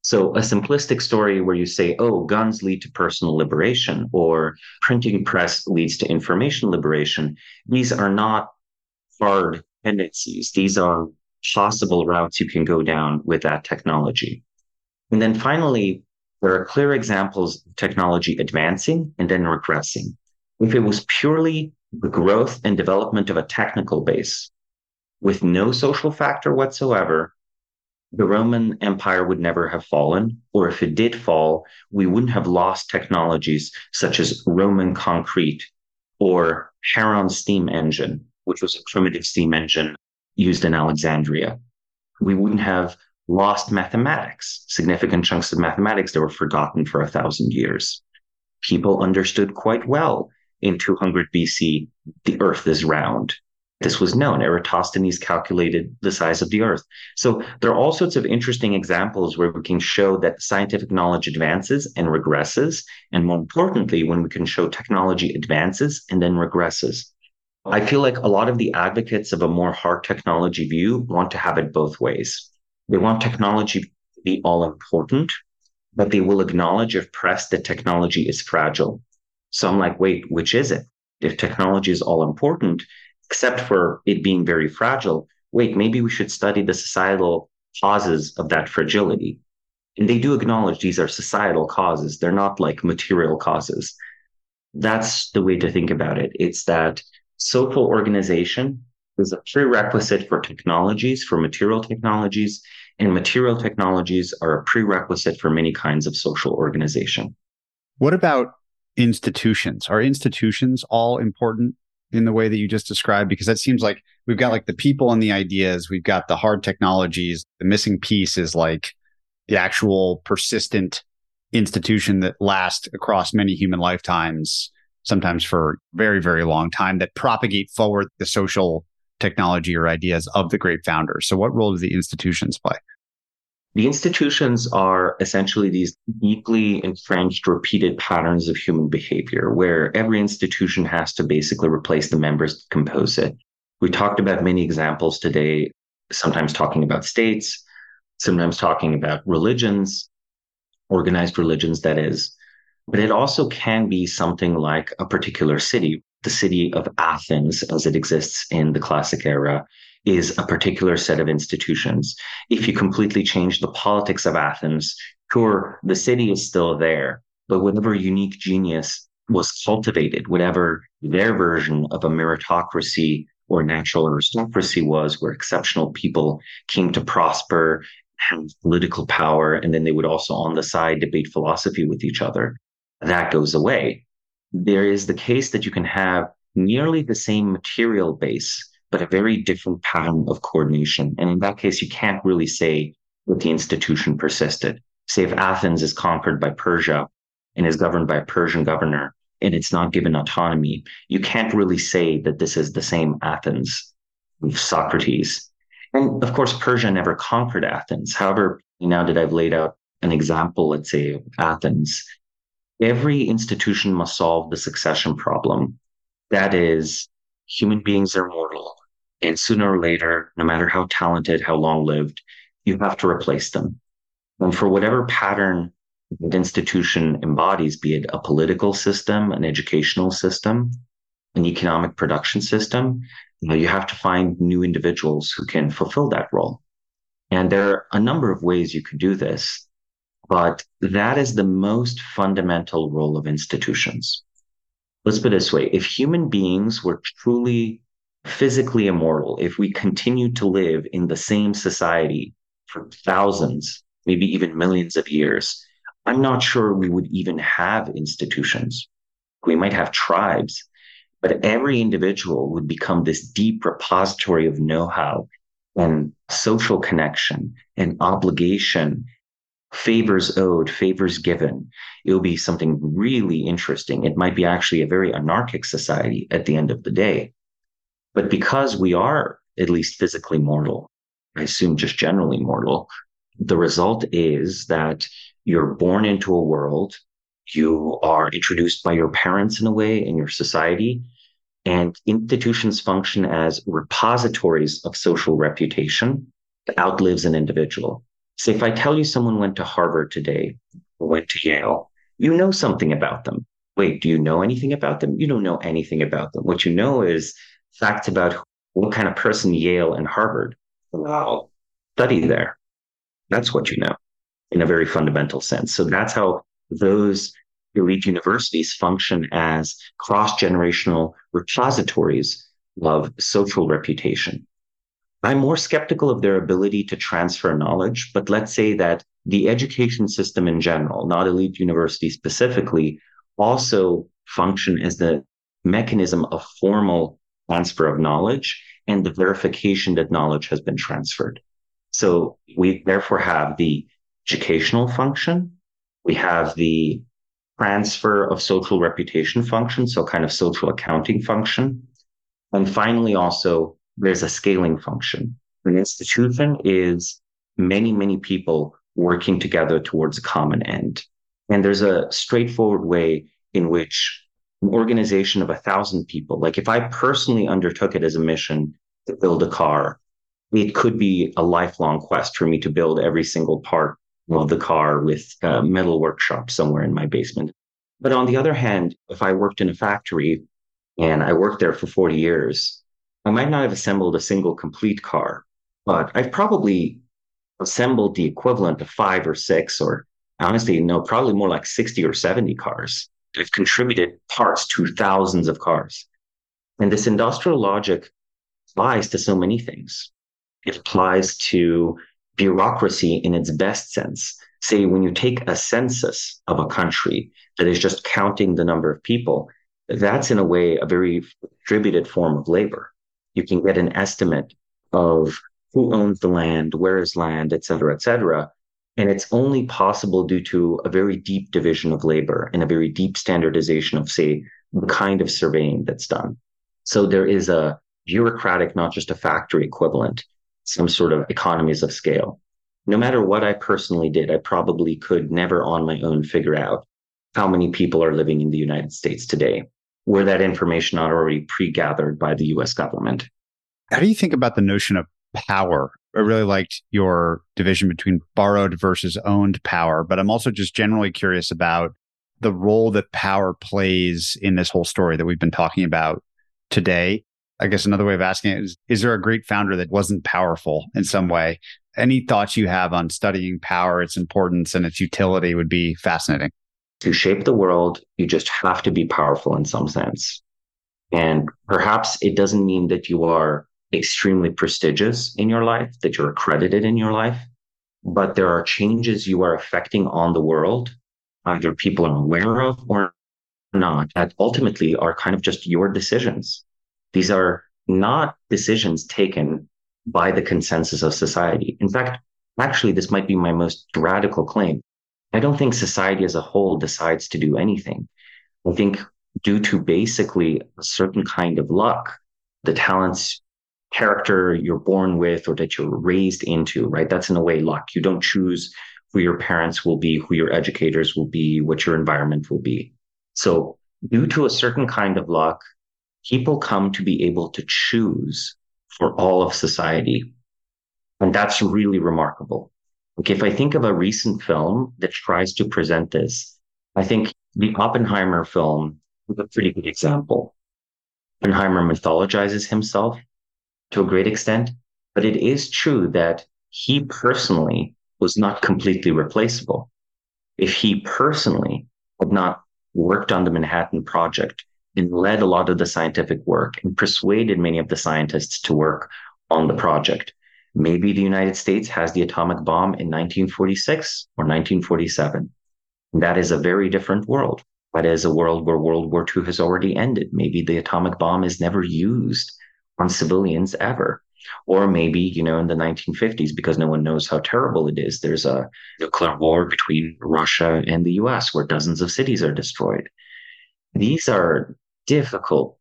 So, a simplistic story where you say, oh, guns lead to personal liberation or printing press leads to information liberation, these are not hard tendencies. These are possible routes you can go down with that technology. And then finally, there are clear examples of technology advancing and then regressing. If it was purely the growth and development of a technical base with no social factor whatsoever, the Roman Empire would never have fallen, or if it did fall, we wouldn't have lost technologies such as Roman concrete or Heron steam engine, which was a primitive steam engine used in Alexandria. We wouldn't have lost mathematics, significant chunks of mathematics that were forgotten for a thousand years. People understood quite well in 200 BC the earth is round. This was known. Eratosthenes calculated the size of the earth. So there are all sorts of interesting examples where we can show that scientific knowledge advances and regresses. And more importantly, when we can show technology advances and then regresses. I feel like a lot of the advocates of a more hard technology view want to have it both ways. They want technology to be all important, but they will acknowledge if pressed that technology is fragile. So I'm like, wait, which is it? If technology is all important, except for it being very fragile, wait, maybe we should study the societal causes of that fragility. And they do acknowledge these are societal causes. They're not like material causes. That's the way to think about it. It's that social organization is a prerequisite for technologies, for material technologies, and material technologies are a prerequisite for many kinds of social organization. What about institutions? Are institutions all important in the way that you just described? Because that seems like we've got like the people and the ideas, we've got the hard technologies. The missing piece is like the actual persistent institution that lasts across many human lifetimes, sometimes for very, very long time, that propagate forward the social technology or ideas of the great founders. So, what role do the institutions play? The institutions are essentially these deeply entrenched, repeated patterns of human behavior where every institution has to basically replace the members that compose it. We talked about many examples today, sometimes talking about states, sometimes talking about religions, organized religions, that is. But it also can be something like a particular city. The city of Athens as it exists in the classic era is a particular set of institutions. If you completely change the politics of Athens, sure, the city is still there, but whatever unique genius was cultivated, whatever their version of a meritocracy or natural aristocracy was, where exceptional people came to prosper, have political power, and then they would also on the side debate philosophy with each other. That goes away. There is the case that you can have nearly the same material base, but a very different pattern of coordination. And in that case, you can't really say that the institution persisted. Say if Athens is conquered by Persia and is governed by a Persian governor, and it's not given autonomy, you can't really say that this is the same Athens of Socrates. And of course, Persia never conquered Athens. However, now that I've laid out an example, let's say, Athens, every institution must solve the succession problem. That is, human beings are mortal. And sooner or later, no matter how talented, how long lived, you have to replace them. And for whatever pattern that institution embodies, be it a political system, an educational system, an economic production system, you, know, you have to find new individuals who can fulfill that role. And there are a number of ways you could do this, but that is the most fundamental role of institutions. Let's put it this way if human beings were truly physically immortal, if we continued to live in the same society for thousands, maybe even millions of years, I'm not sure we would even have institutions. We might have tribes, but every individual would become this deep repository of know how and social connection and obligation, favors owed, favors given. It will be something really interesting. It might be actually a very anarchic society at the end of the day. But because we are at least physically mortal, I assume just generally mortal, the result is that you're born into a world, you are introduced by your parents in a way in your society, and institutions function as repositories of social reputation that outlives an individual. So if I tell you someone went to Harvard today, or went to Yale, you know something about them. Wait, do you know anything about them? You don't know anything about them. What you know is facts about what kind of person Yale and Harvard wow, study there. That's what you know in a very fundamental sense. So that's how those elite universities function as cross generational repositories of social reputation. I'm more skeptical of their ability to transfer knowledge, but let's say that the education system in general, not elite universities specifically, also function as the mechanism of formal transfer of knowledge and the verification that knowledge has been transferred. So we therefore have the educational function. We have the transfer of social reputation function, so kind of social accounting function. And finally, also, there's a scaling function. An institution is many, many people working together towards a common end. And there's a straightforward way in which an organization of a thousand people, like if I personally undertook it as a mission to build a car, it could be a lifelong quest for me to build every single part of the car with a metal workshop somewhere in my basement. But on the other hand, if I worked in a factory and I worked there for 40 years, I might not have assembled a single complete car, but I've probably assembled the equivalent of five or six, or honestly, no, probably more like 60 or 70 cars. I've contributed parts to thousands of cars. And this industrial logic applies to so many things. It applies to bureaucracy in its best sense. Say, when you take a census of a country that is just counting the number of people, that's in a way a very distributed form of labor. You can get an estimate of who owns the land, where is land, et cetera, et cetera. And it's only possible due to a very deep division of labor and a very deep standardization of, say, the kind of surveying that's done. So there is a bureaucratic, not just a factory equivalent some sort of economies of scale. No matter what I personally did, I probably could never on my own figure out how many people are living in the United States today, were that information not already pre gathered by the US government. How do you think about the notion of power? I really liked your division between borrowed versus owned power, but I'm also just generally curious about the role that power plays in this whole story that we've been talking about today. I guess another way of asking it is Is there a great founder that wasn't powerful in some way? Any thoughts you have on studying power, its importance, and its utility would be fascinating. To shape the world, you just have to be powerful in some sense. And perhaps it doesn't mean that you are extremely prestigious in your life, that you're accredited in your life, but there are changes you are affecting on the world, either people are aware of or not, that ultimately are kind of just your decisions. These are not decisions taken by the consensus of society. In fact, actually, this might be my most radical claim. I don't think society as a whole decides to do anything. I think due to basically a certain kind of luck, the talents, character you're born with or that you're raised into, right? That's in a way luck. You don't choose who your parents will be, who your educators will be, what your environment will be. So due to a certain kind of luck, people come to be able to choose for all of society. And that's really remarkable. Like if I think of a recent film that tries to present this, I think the Oppenheimer film is a pretty good example. Oppenheimer mythologizes himself to a great extent, but it is true that he personally was not completely replaceable. If he personally had not worked on the Manhattan Project and led a lot of the scientific work and persuaded many of the scientists to work on the project. Maybe the United States has the atomic bomb in 1946 or 1947. That is a very different world. That is a world where World War II has already ended. Maybe the atomic bomb is never used on civilians ever. Or maybe, you know, in the 1950s, because no one knows how terrible it is, there's a nuclear war between Russia and the US where dozens of cities are destroyed. These are difficult,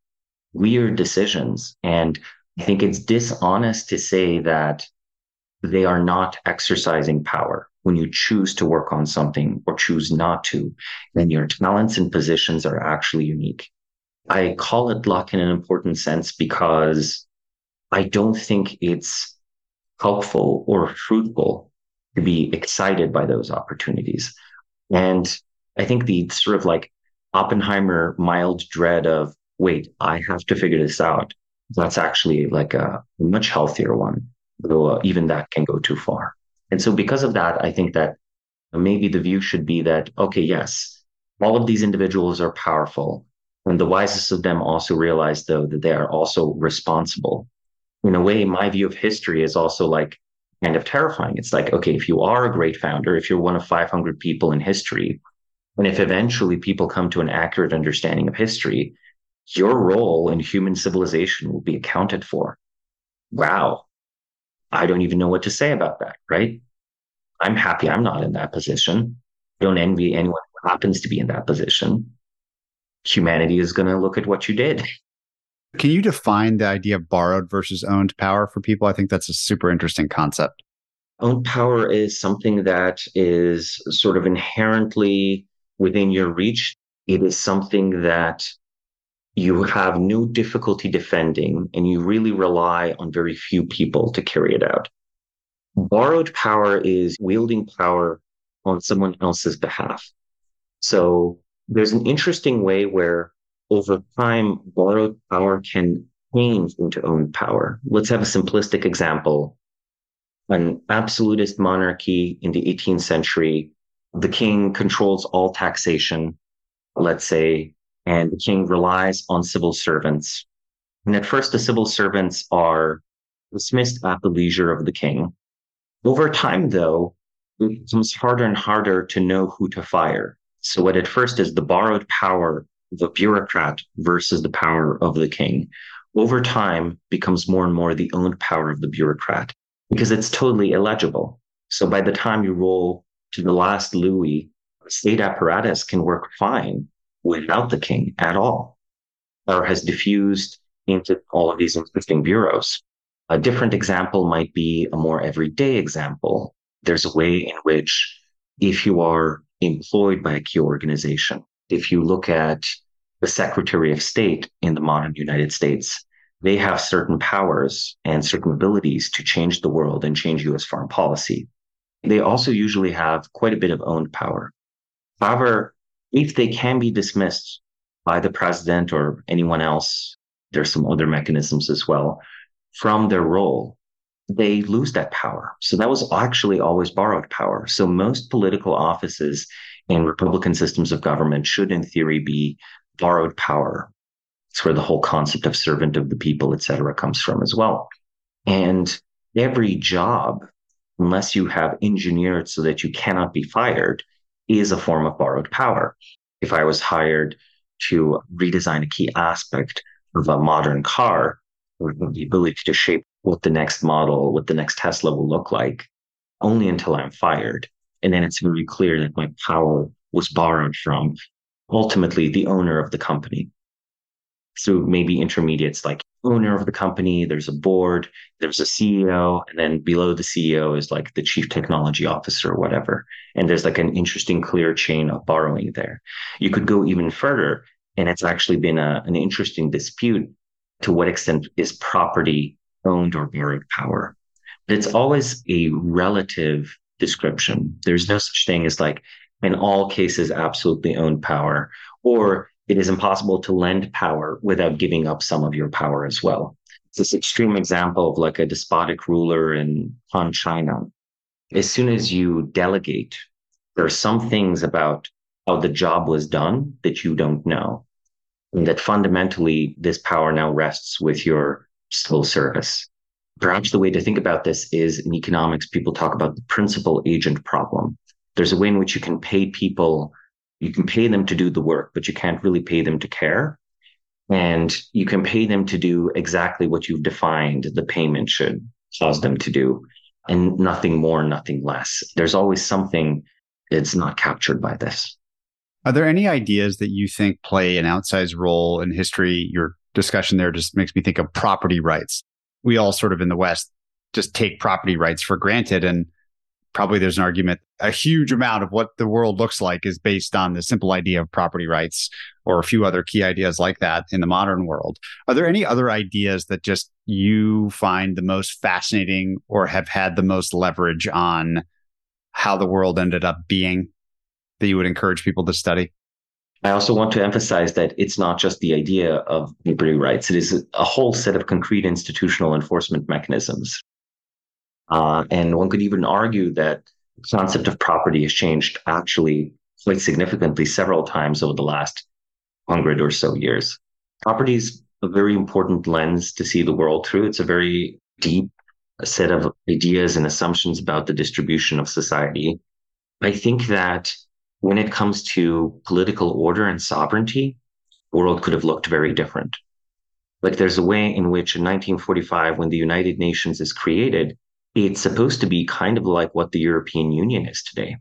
weird decisions. And I think it's dishonest to say that they are not exercising power when you choose to work on something or choose not to, then your talents and positions are actually unique. I call it luck in an important sense because I don't think it's helpful or fruitful to be excited by those opportunities. And I think the sort of like Oppenheimer mild dread of, wait, I have to figure this out. That's actually like a much healthier one, though uh, even that can go too far. And so, because of that, I think that maybe the view should be that, okay, yes, all of these individuals are powerful. And the wisest of them also realize, though, that they are also responsible. In a way, my view of history is also like kind of terrifying. It's like, okay, if you are a great founder, if you're one of 500 people in history, and if eventually people come to an accurate understanding of history, your role in human civilization will be accounted for. Wow. I don't even know what to say about that, right? I'm happy I'm not in that position. I don't envy anyone who happens to be in that position. Humanity is going to look at what you did. Can you define the idea of borrowed versus owned power for people? I think that's a super interesting concept. Owned power is something that is sort of inherently within your reach, it is something that you have no difficulty defending and you really rely on very few people to carry it out. Borrowed power is wielding power on someone else's behalf. So there's an interesting way where over time, borrowed power can change into owned power. Let's have a simplistic example. An absolutist monarchy in the 18th century the king controls all taxation, let's say, and the king relies on civil servants. And at first, the civil servants are dismissed at the leisure of the king. Over time, though, it becomes harder and harder to know who to fire. So, what at first is the borrowed power of a bureaucrat versus the power of the king, over time becomes more and more the owned power of the bureaucrat because it's totally illegible. So, by the time you roll to the last Louis, state apparatus can work fine without the king at all, or has diffused into all of these existing bureaus. A different example might be a more everyday example. There's a way in which, if you are employed by a key organization, if you look at the Secretary of State in the modern United States, they have certain powers and certain abilities to change the world and change US foreign policy they also usually have quite a bit of owned power. However, if they can be dismissed by the president or anyone else, there's some other mechanisms as well, from their role, they lose that power. So that was actually always borrowed power. So most political offices in Republican systems of government should, in theory, be borrowed power. It's where the whole concept of servant of the people, et cetera, comes from as well. And every job, unless you have engineered so that you cannot be fired, is a form of borrowed power. If I was hired to redesign a key aspect of a modern car, or the ability to shape what the next model, what the next Tesla will look like, only until I'm fired. And then it's very clear that my power was borrowed from ultimately the owner of the company. So maybe intermediates like owner of the company, there's a board, there's a CEO, and then below the CEO is like the chief technology officer or whatever. And there's like an interesting, clear chain of borrowing there. You could go even further, and it's actually been a, an interesting dispute to what extent is property owned or borrowed power. But it's always a relative description. There's no such thing as like, in all cases, absolutely owned power, or it is impossible to lend power without giving up some of your power as well. It's this extreme example of like a despotic ruler in Han China. As soon as you delegate, there are some things about how the job was done that you don't know. And that fundamentally, this power now rests with your civil service. Perhaps the way to think about this is in economics, people talk about the principal agent problem. There's a way in which you can pay people you can pay them to do the work, but you can't really pay them to care. And you can pay them to do exactly what you've defined the payment should cause them to do, and nothing more, nothing less. There's always something that's not captured by this. Are there any ideas that you think play an outsized role in history? Your discussion there just makes me think of property rights. We all sort of in the West just take property rights for granted. And probably there's an argument a huge amount of what the world looks like is based on the simple idea of property rights or a few other key ideas like that in the modern world. Are there any other ideas that just you find the most fascinating or have had the most leverage on how the world ended up being that you would encourage people to study? I also want to emphasize that it's not just the idea of property rights. It is a whole set of concrete institutional enforcement mechanisms uh, and one could even argue that the concept of property has changed actually quite significantly several times over the last hundred or so years. Property is a very important lens to see the world through. It's a very deep set of ideas and assumptions about the distribution of society. I think that when it comes to political order and sovereignty, the world could have looked very different. Like there's a way in which in 1945, when the United Nations is created, it's supposed to be kind of like what the European Union is today.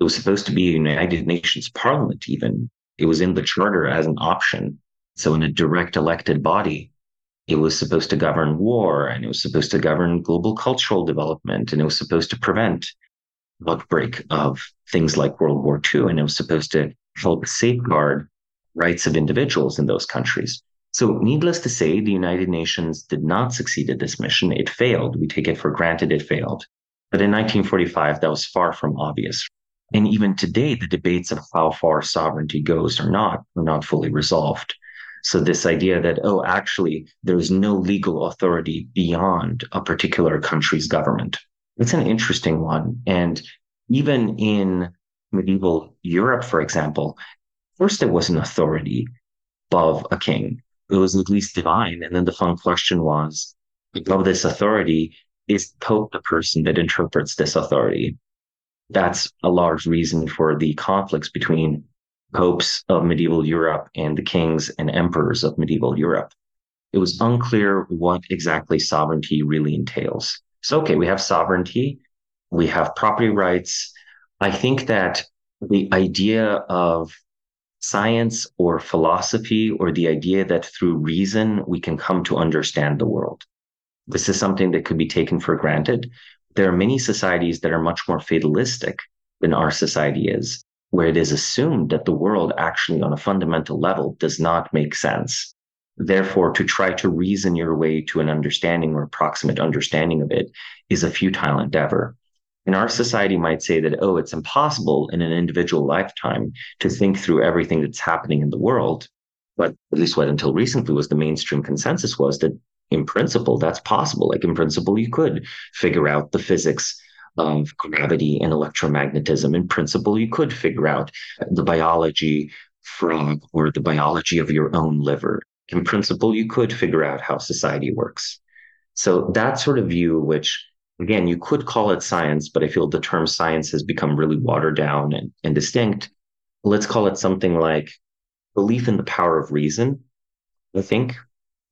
It was supposed to be a United Nations Parliament, even. It was in the charter as an option. So, in a direct elected body, it was supposed to govern war and it was supposed to govern global cultural development and it was supposed to prevent outbreak of things like World War II and it was supposed to help safeguard rights of individuals in those countries. So, needless to say, the United Nations did not succeed at this mission. It failed. We take it for granted it failed. But in 1945, that was far from obvious. And even today, the debates of how far sovereignty goes or not are not fully resolved. So, this idea that, oh, actually, there is no legal authority beyond a particular country's government, it's an interesting one. And even in medieval Europe, for example, first there was an authority above a king it was at least divine. And then the fun question was, above this authority, is Pope the person that interprets this authority? That's a large reason for the conflicts between popes of medieval Europe and the kings and emperors of medieval Europe. It was unclear what exactly sovereignty really entails. So, okay, we have sovereignty, we have property rights. I think that the idea of science or philosophy or the idea that through reason we can come to understand the world. This is something that could be taken for granted. There are many societies that are much more fatalistic than our society is, where it is assumed that the world actually, on a fundamental level, does not make sense. Therefore, to try to reason your way to an understanding or approximate understanding of it is a futile endeavor. And our society might say that, oh, it's impossible in an individual lifetime to think through everything that's happening in the world. But at least what until recently was the mainstream consensus was that in principle, that's possible. Like in principle, you could figure out the physics of gravity and electromagnetism. In principle, you could figure out the biology from or the biology of your own liver. In principle, you could figure out how society works. So that sort of view, which again, you could call it science, but I feel the term science has become really watered down and, and distinct. Let's call it something like belief in the power of reason, I think.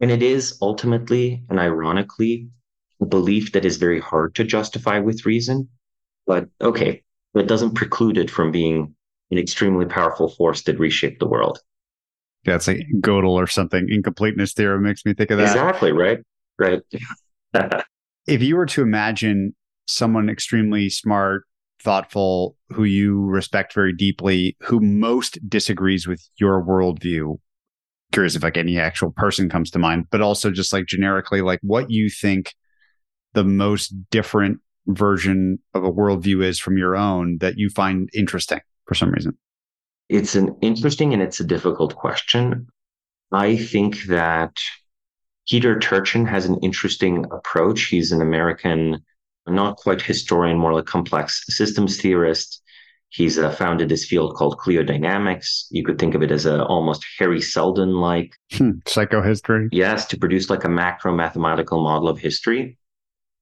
And it is ultimately and ironically a belief that is very hard to justify with reason. But okay, it doesn't preclude it from being an extremely powerful force that reshaped the world. That's like Gödel or something. Incompleteness theorem makes me think of that. Exactly, right? Right. if you were to imagine someone extremely smart, thoughtful, who you respect very deeply, who most disagrees with your worldview, curious if like any actual person comes to mind, but also just like generically, like what you think the most different version of a worldview is from your own that you find interesting for some reason? It's an interesting and it's a difficult question. I think that Peter Turchin has an interesting approach. He's an American, not quite historian, more like complex systems theorist. He's uh, founded this field called cliodynamics. You could think of it as a almost Hari Seldon like hmm, psychohistory. Yes, to produce like a macro mathematical model of history.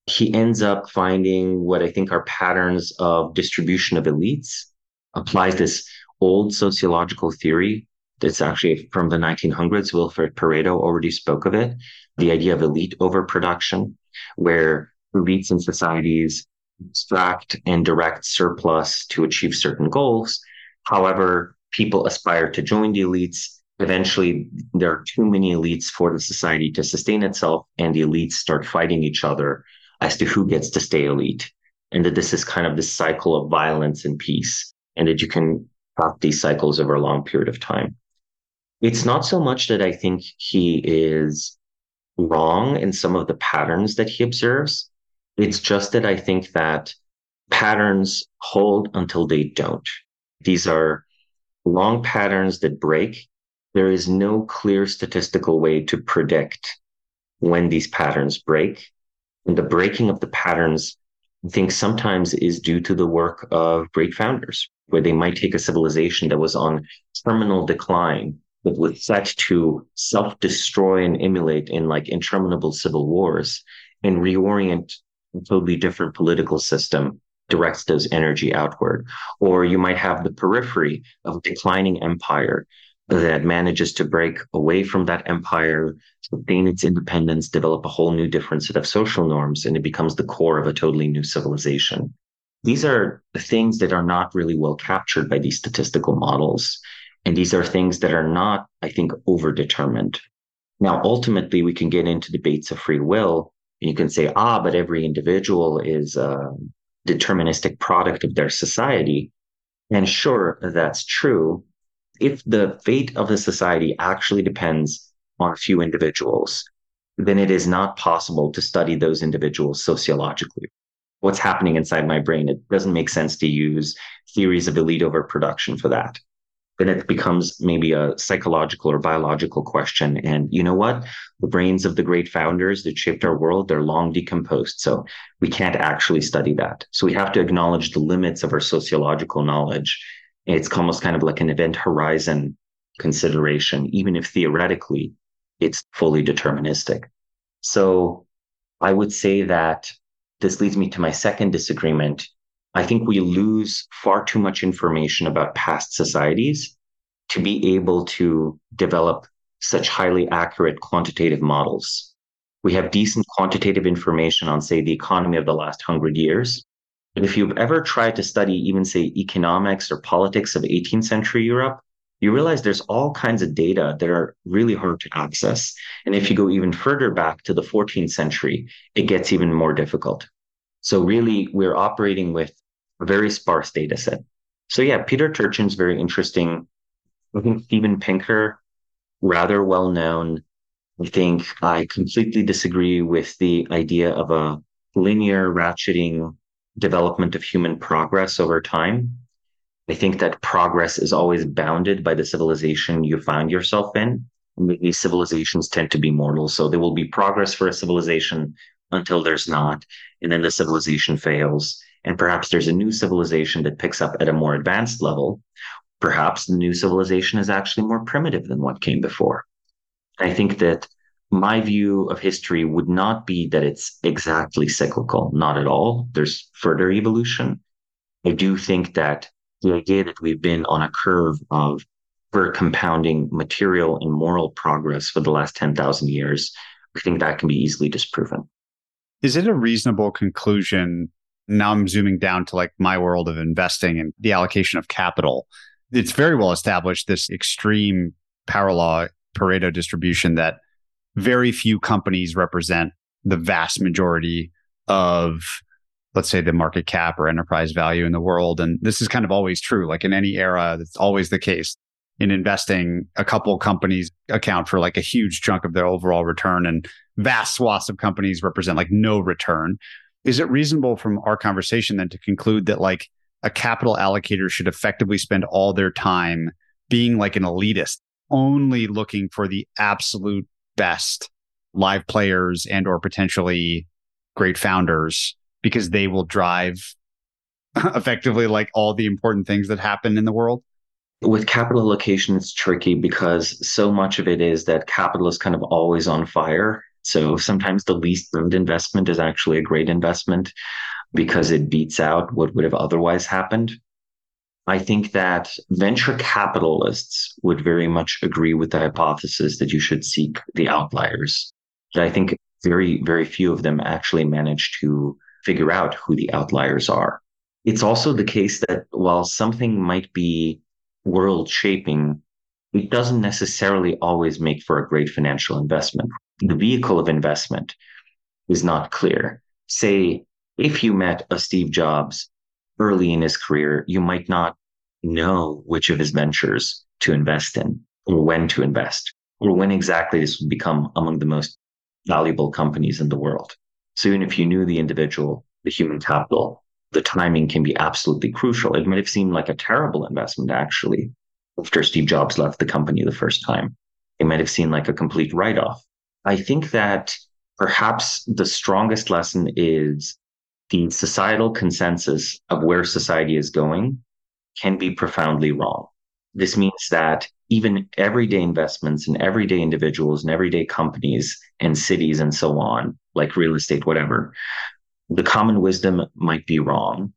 He ends up finding what I think are patterns of distribution of elites applies this old sociological theory that's actually from the 1900s. Wilfred Pareto already spoke of it. The idea of elite overproduction, where elites in societies extract and direct surplus to achieve certain goals. However, people aspire to join the elites. Eventually, there are too many elites for the society to sustain itself, and the elites start fighting each other as to who gets to stay elite. And that this is kind of this cycle of violence and peace and that you can have these cycles over a long period of time. It's not so much that I think he is wrong in some of the patterns that he observes. It's just that I think that patterns hold until they don't. These are long patterns that break. There is no clear statistical way to predict when these patterns break. And the breaking of the patterns, I think sometimes is due to the work of great founders where they might take a civilization that was on terminal decline, that was set to self destroy and emulate in like interminable civil wars and reorient a totally different political system directs those energy outward. Or you might have the periphery of a declining empire that manages to break away from that empire, sustain its independence, develop a whole new different set of social norms, and it becomes the core of a totally new civilization. These are things that are not really well captured by these statistical models. And these are things that are not, I think, overdetermined. Now, ultimately, we can get into debates of free will, and you can say, ah, but every individual is a deterministic product of their society. And sure, that's true. If the fate of the society actually depends on a few individuals, then it is not possible to study those individuals sociologically what's happening inside my brain. It doesn't make sense to use theories of elite overproduction for that. Then it becomes maybe a psychological or biological question. And you know what? The brains of the great founders that shaped our world, they're long decomposed. So we can't actually study that. So we have to acknowledge the limits of our sociological knowledge. It's almost kind of like an event horizon consideration, even if theoretically it's fully deterministic. So I would say that this leads me to my second disagreement. I think we lose far too much information about past societies to be able to develop such highly accurate quantitative models. We have decent quantitative information on, say, the economy of the last hundred years. But if you've ever tried to study even, say, economics or politics of 18th century Europe, you realize there's all kinds of data that are really hard to access. And if you go even further back to the 14th century, it gets even more difficult. So really, we're operating with a very sparse data set. So yeah, Peter Turchin's very interesting. I think Steven Pinker, rather well known. I think I completely disagree with the idea of a linear ratcheting development of human progress over time. I think that progress is always bounded by the civilization you find yourself in. These civilizations tend to be mortal. So there will be progress for a civilization until there's not. And then the civilization fails. And perhaps there's a new civilization that picks up at a more advanced level. Perhaps the new civilization is actually more primitive than what came before. I think that my view of history would not be that it's exactly cyclical, not at all. There's further evolution. I do think that the idea that we've been on a curve of for compounding material and moral progress for the last 10,000 years, I think that can be easily disproven. Is it a reasonable conclusion? Now I'm zooming down to like my world of investing and the allocation of capital. It's very well established, this extreme power law Pareto distribution that very few companies represent the vast majority of let's say the market cap or enterprise value in the world and this is kind of always true like in any era that's always the case in investing a couple companies account for like a huge chunk of their overall return and vast swaths of companies represent like no return is it reasonable from our conversation then to conclude that like a capital allocator should effectively spend all their time being like an elitist only looking for the absolute best live players and or potentially great founders because they will drive effectively like all the important things that happen in the world? With capital allocation it's tricky because so much of it is that capital is kind of always on fire so sometimes the least burned investment is actually a great investment because it beats out what would have otherwise happened I think that venture capitalists would very much agree with the hypothesis that you should seek the outliers. But I think very, very few of them actually manage to figure out who the outliers are. It's also the case that while something might be world shaping, it doesn't necessarily always make for a great financial investment. The vehicle of investment is not clear. Say, if you met a Steve Jobs early in his career, you might not know which of his ventures to invest in or when to invest or when exactly this would become among the most valuable companies in the world. So even if you knew the individual, the human capital, the timing can be absolutely crucial. It might have seemed like a terrible investment actually after Steve Jobs left the company the first time. It might have seemed like a complete write off. I think that perhaps the strongest lesson is the societal consensus of where society is going can be profoundly wrong. This means that even everyday investments and everyday individuals and everyday companies and cities and so on, like real estate, whatever, the common wisdom might be wrong.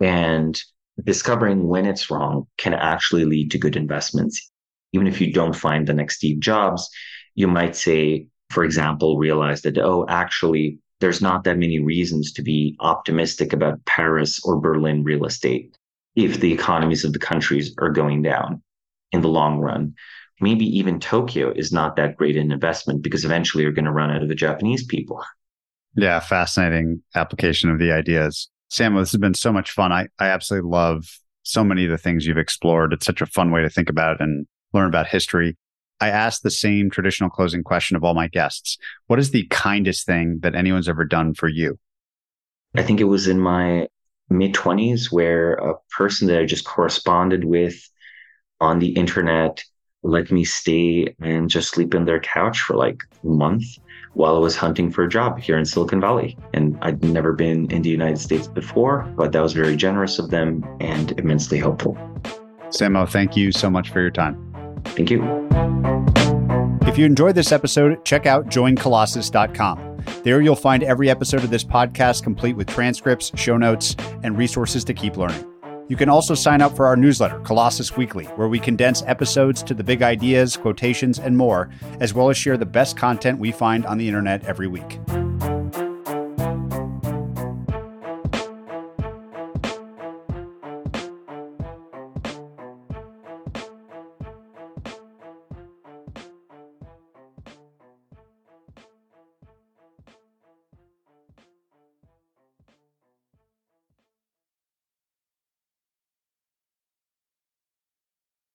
And discovering when it's wrong can actually lead to good investments. Even if you don't find the next Steve Jobs, you might say, for example, realize that, oh, actually, there's not that many reasons to be optimistic about Paris or Berlin real estate if the economies of the countries are going down in the long run. Maybe even Tokyo is not that great an investment because eventually you're going to run out of the Japanese people. Yeah, fascinating application of the ideas. Samuel, this has been so much fun. I, I absolutely love so many of the things you've explored. It's such a fun way to think about and learn about history. I ask the same traditional closing question of all my guests. What is the kindest thing that anyone's ever done for you? I think it was in my mid 20s where a person that I just corresponded with on the internet let me stay and just sleep in their couch for like a month while I was hunting for a job here in Silicon Valley. And I'd never been in the United States before, but that was very generous of them and immensely helpful. Samo, thank you so much for your time. Thank you. If you enjoyed this episode, check out joincolossus.com. There you'll find every episode of this podcast complete with transcripts, show notes, and resources to keep learning. You can also sign up for our newsletter, Colossus Weekly, where we condense episodes to the big ideas, quotations, and more, as well as share the best content we find on the internet every week.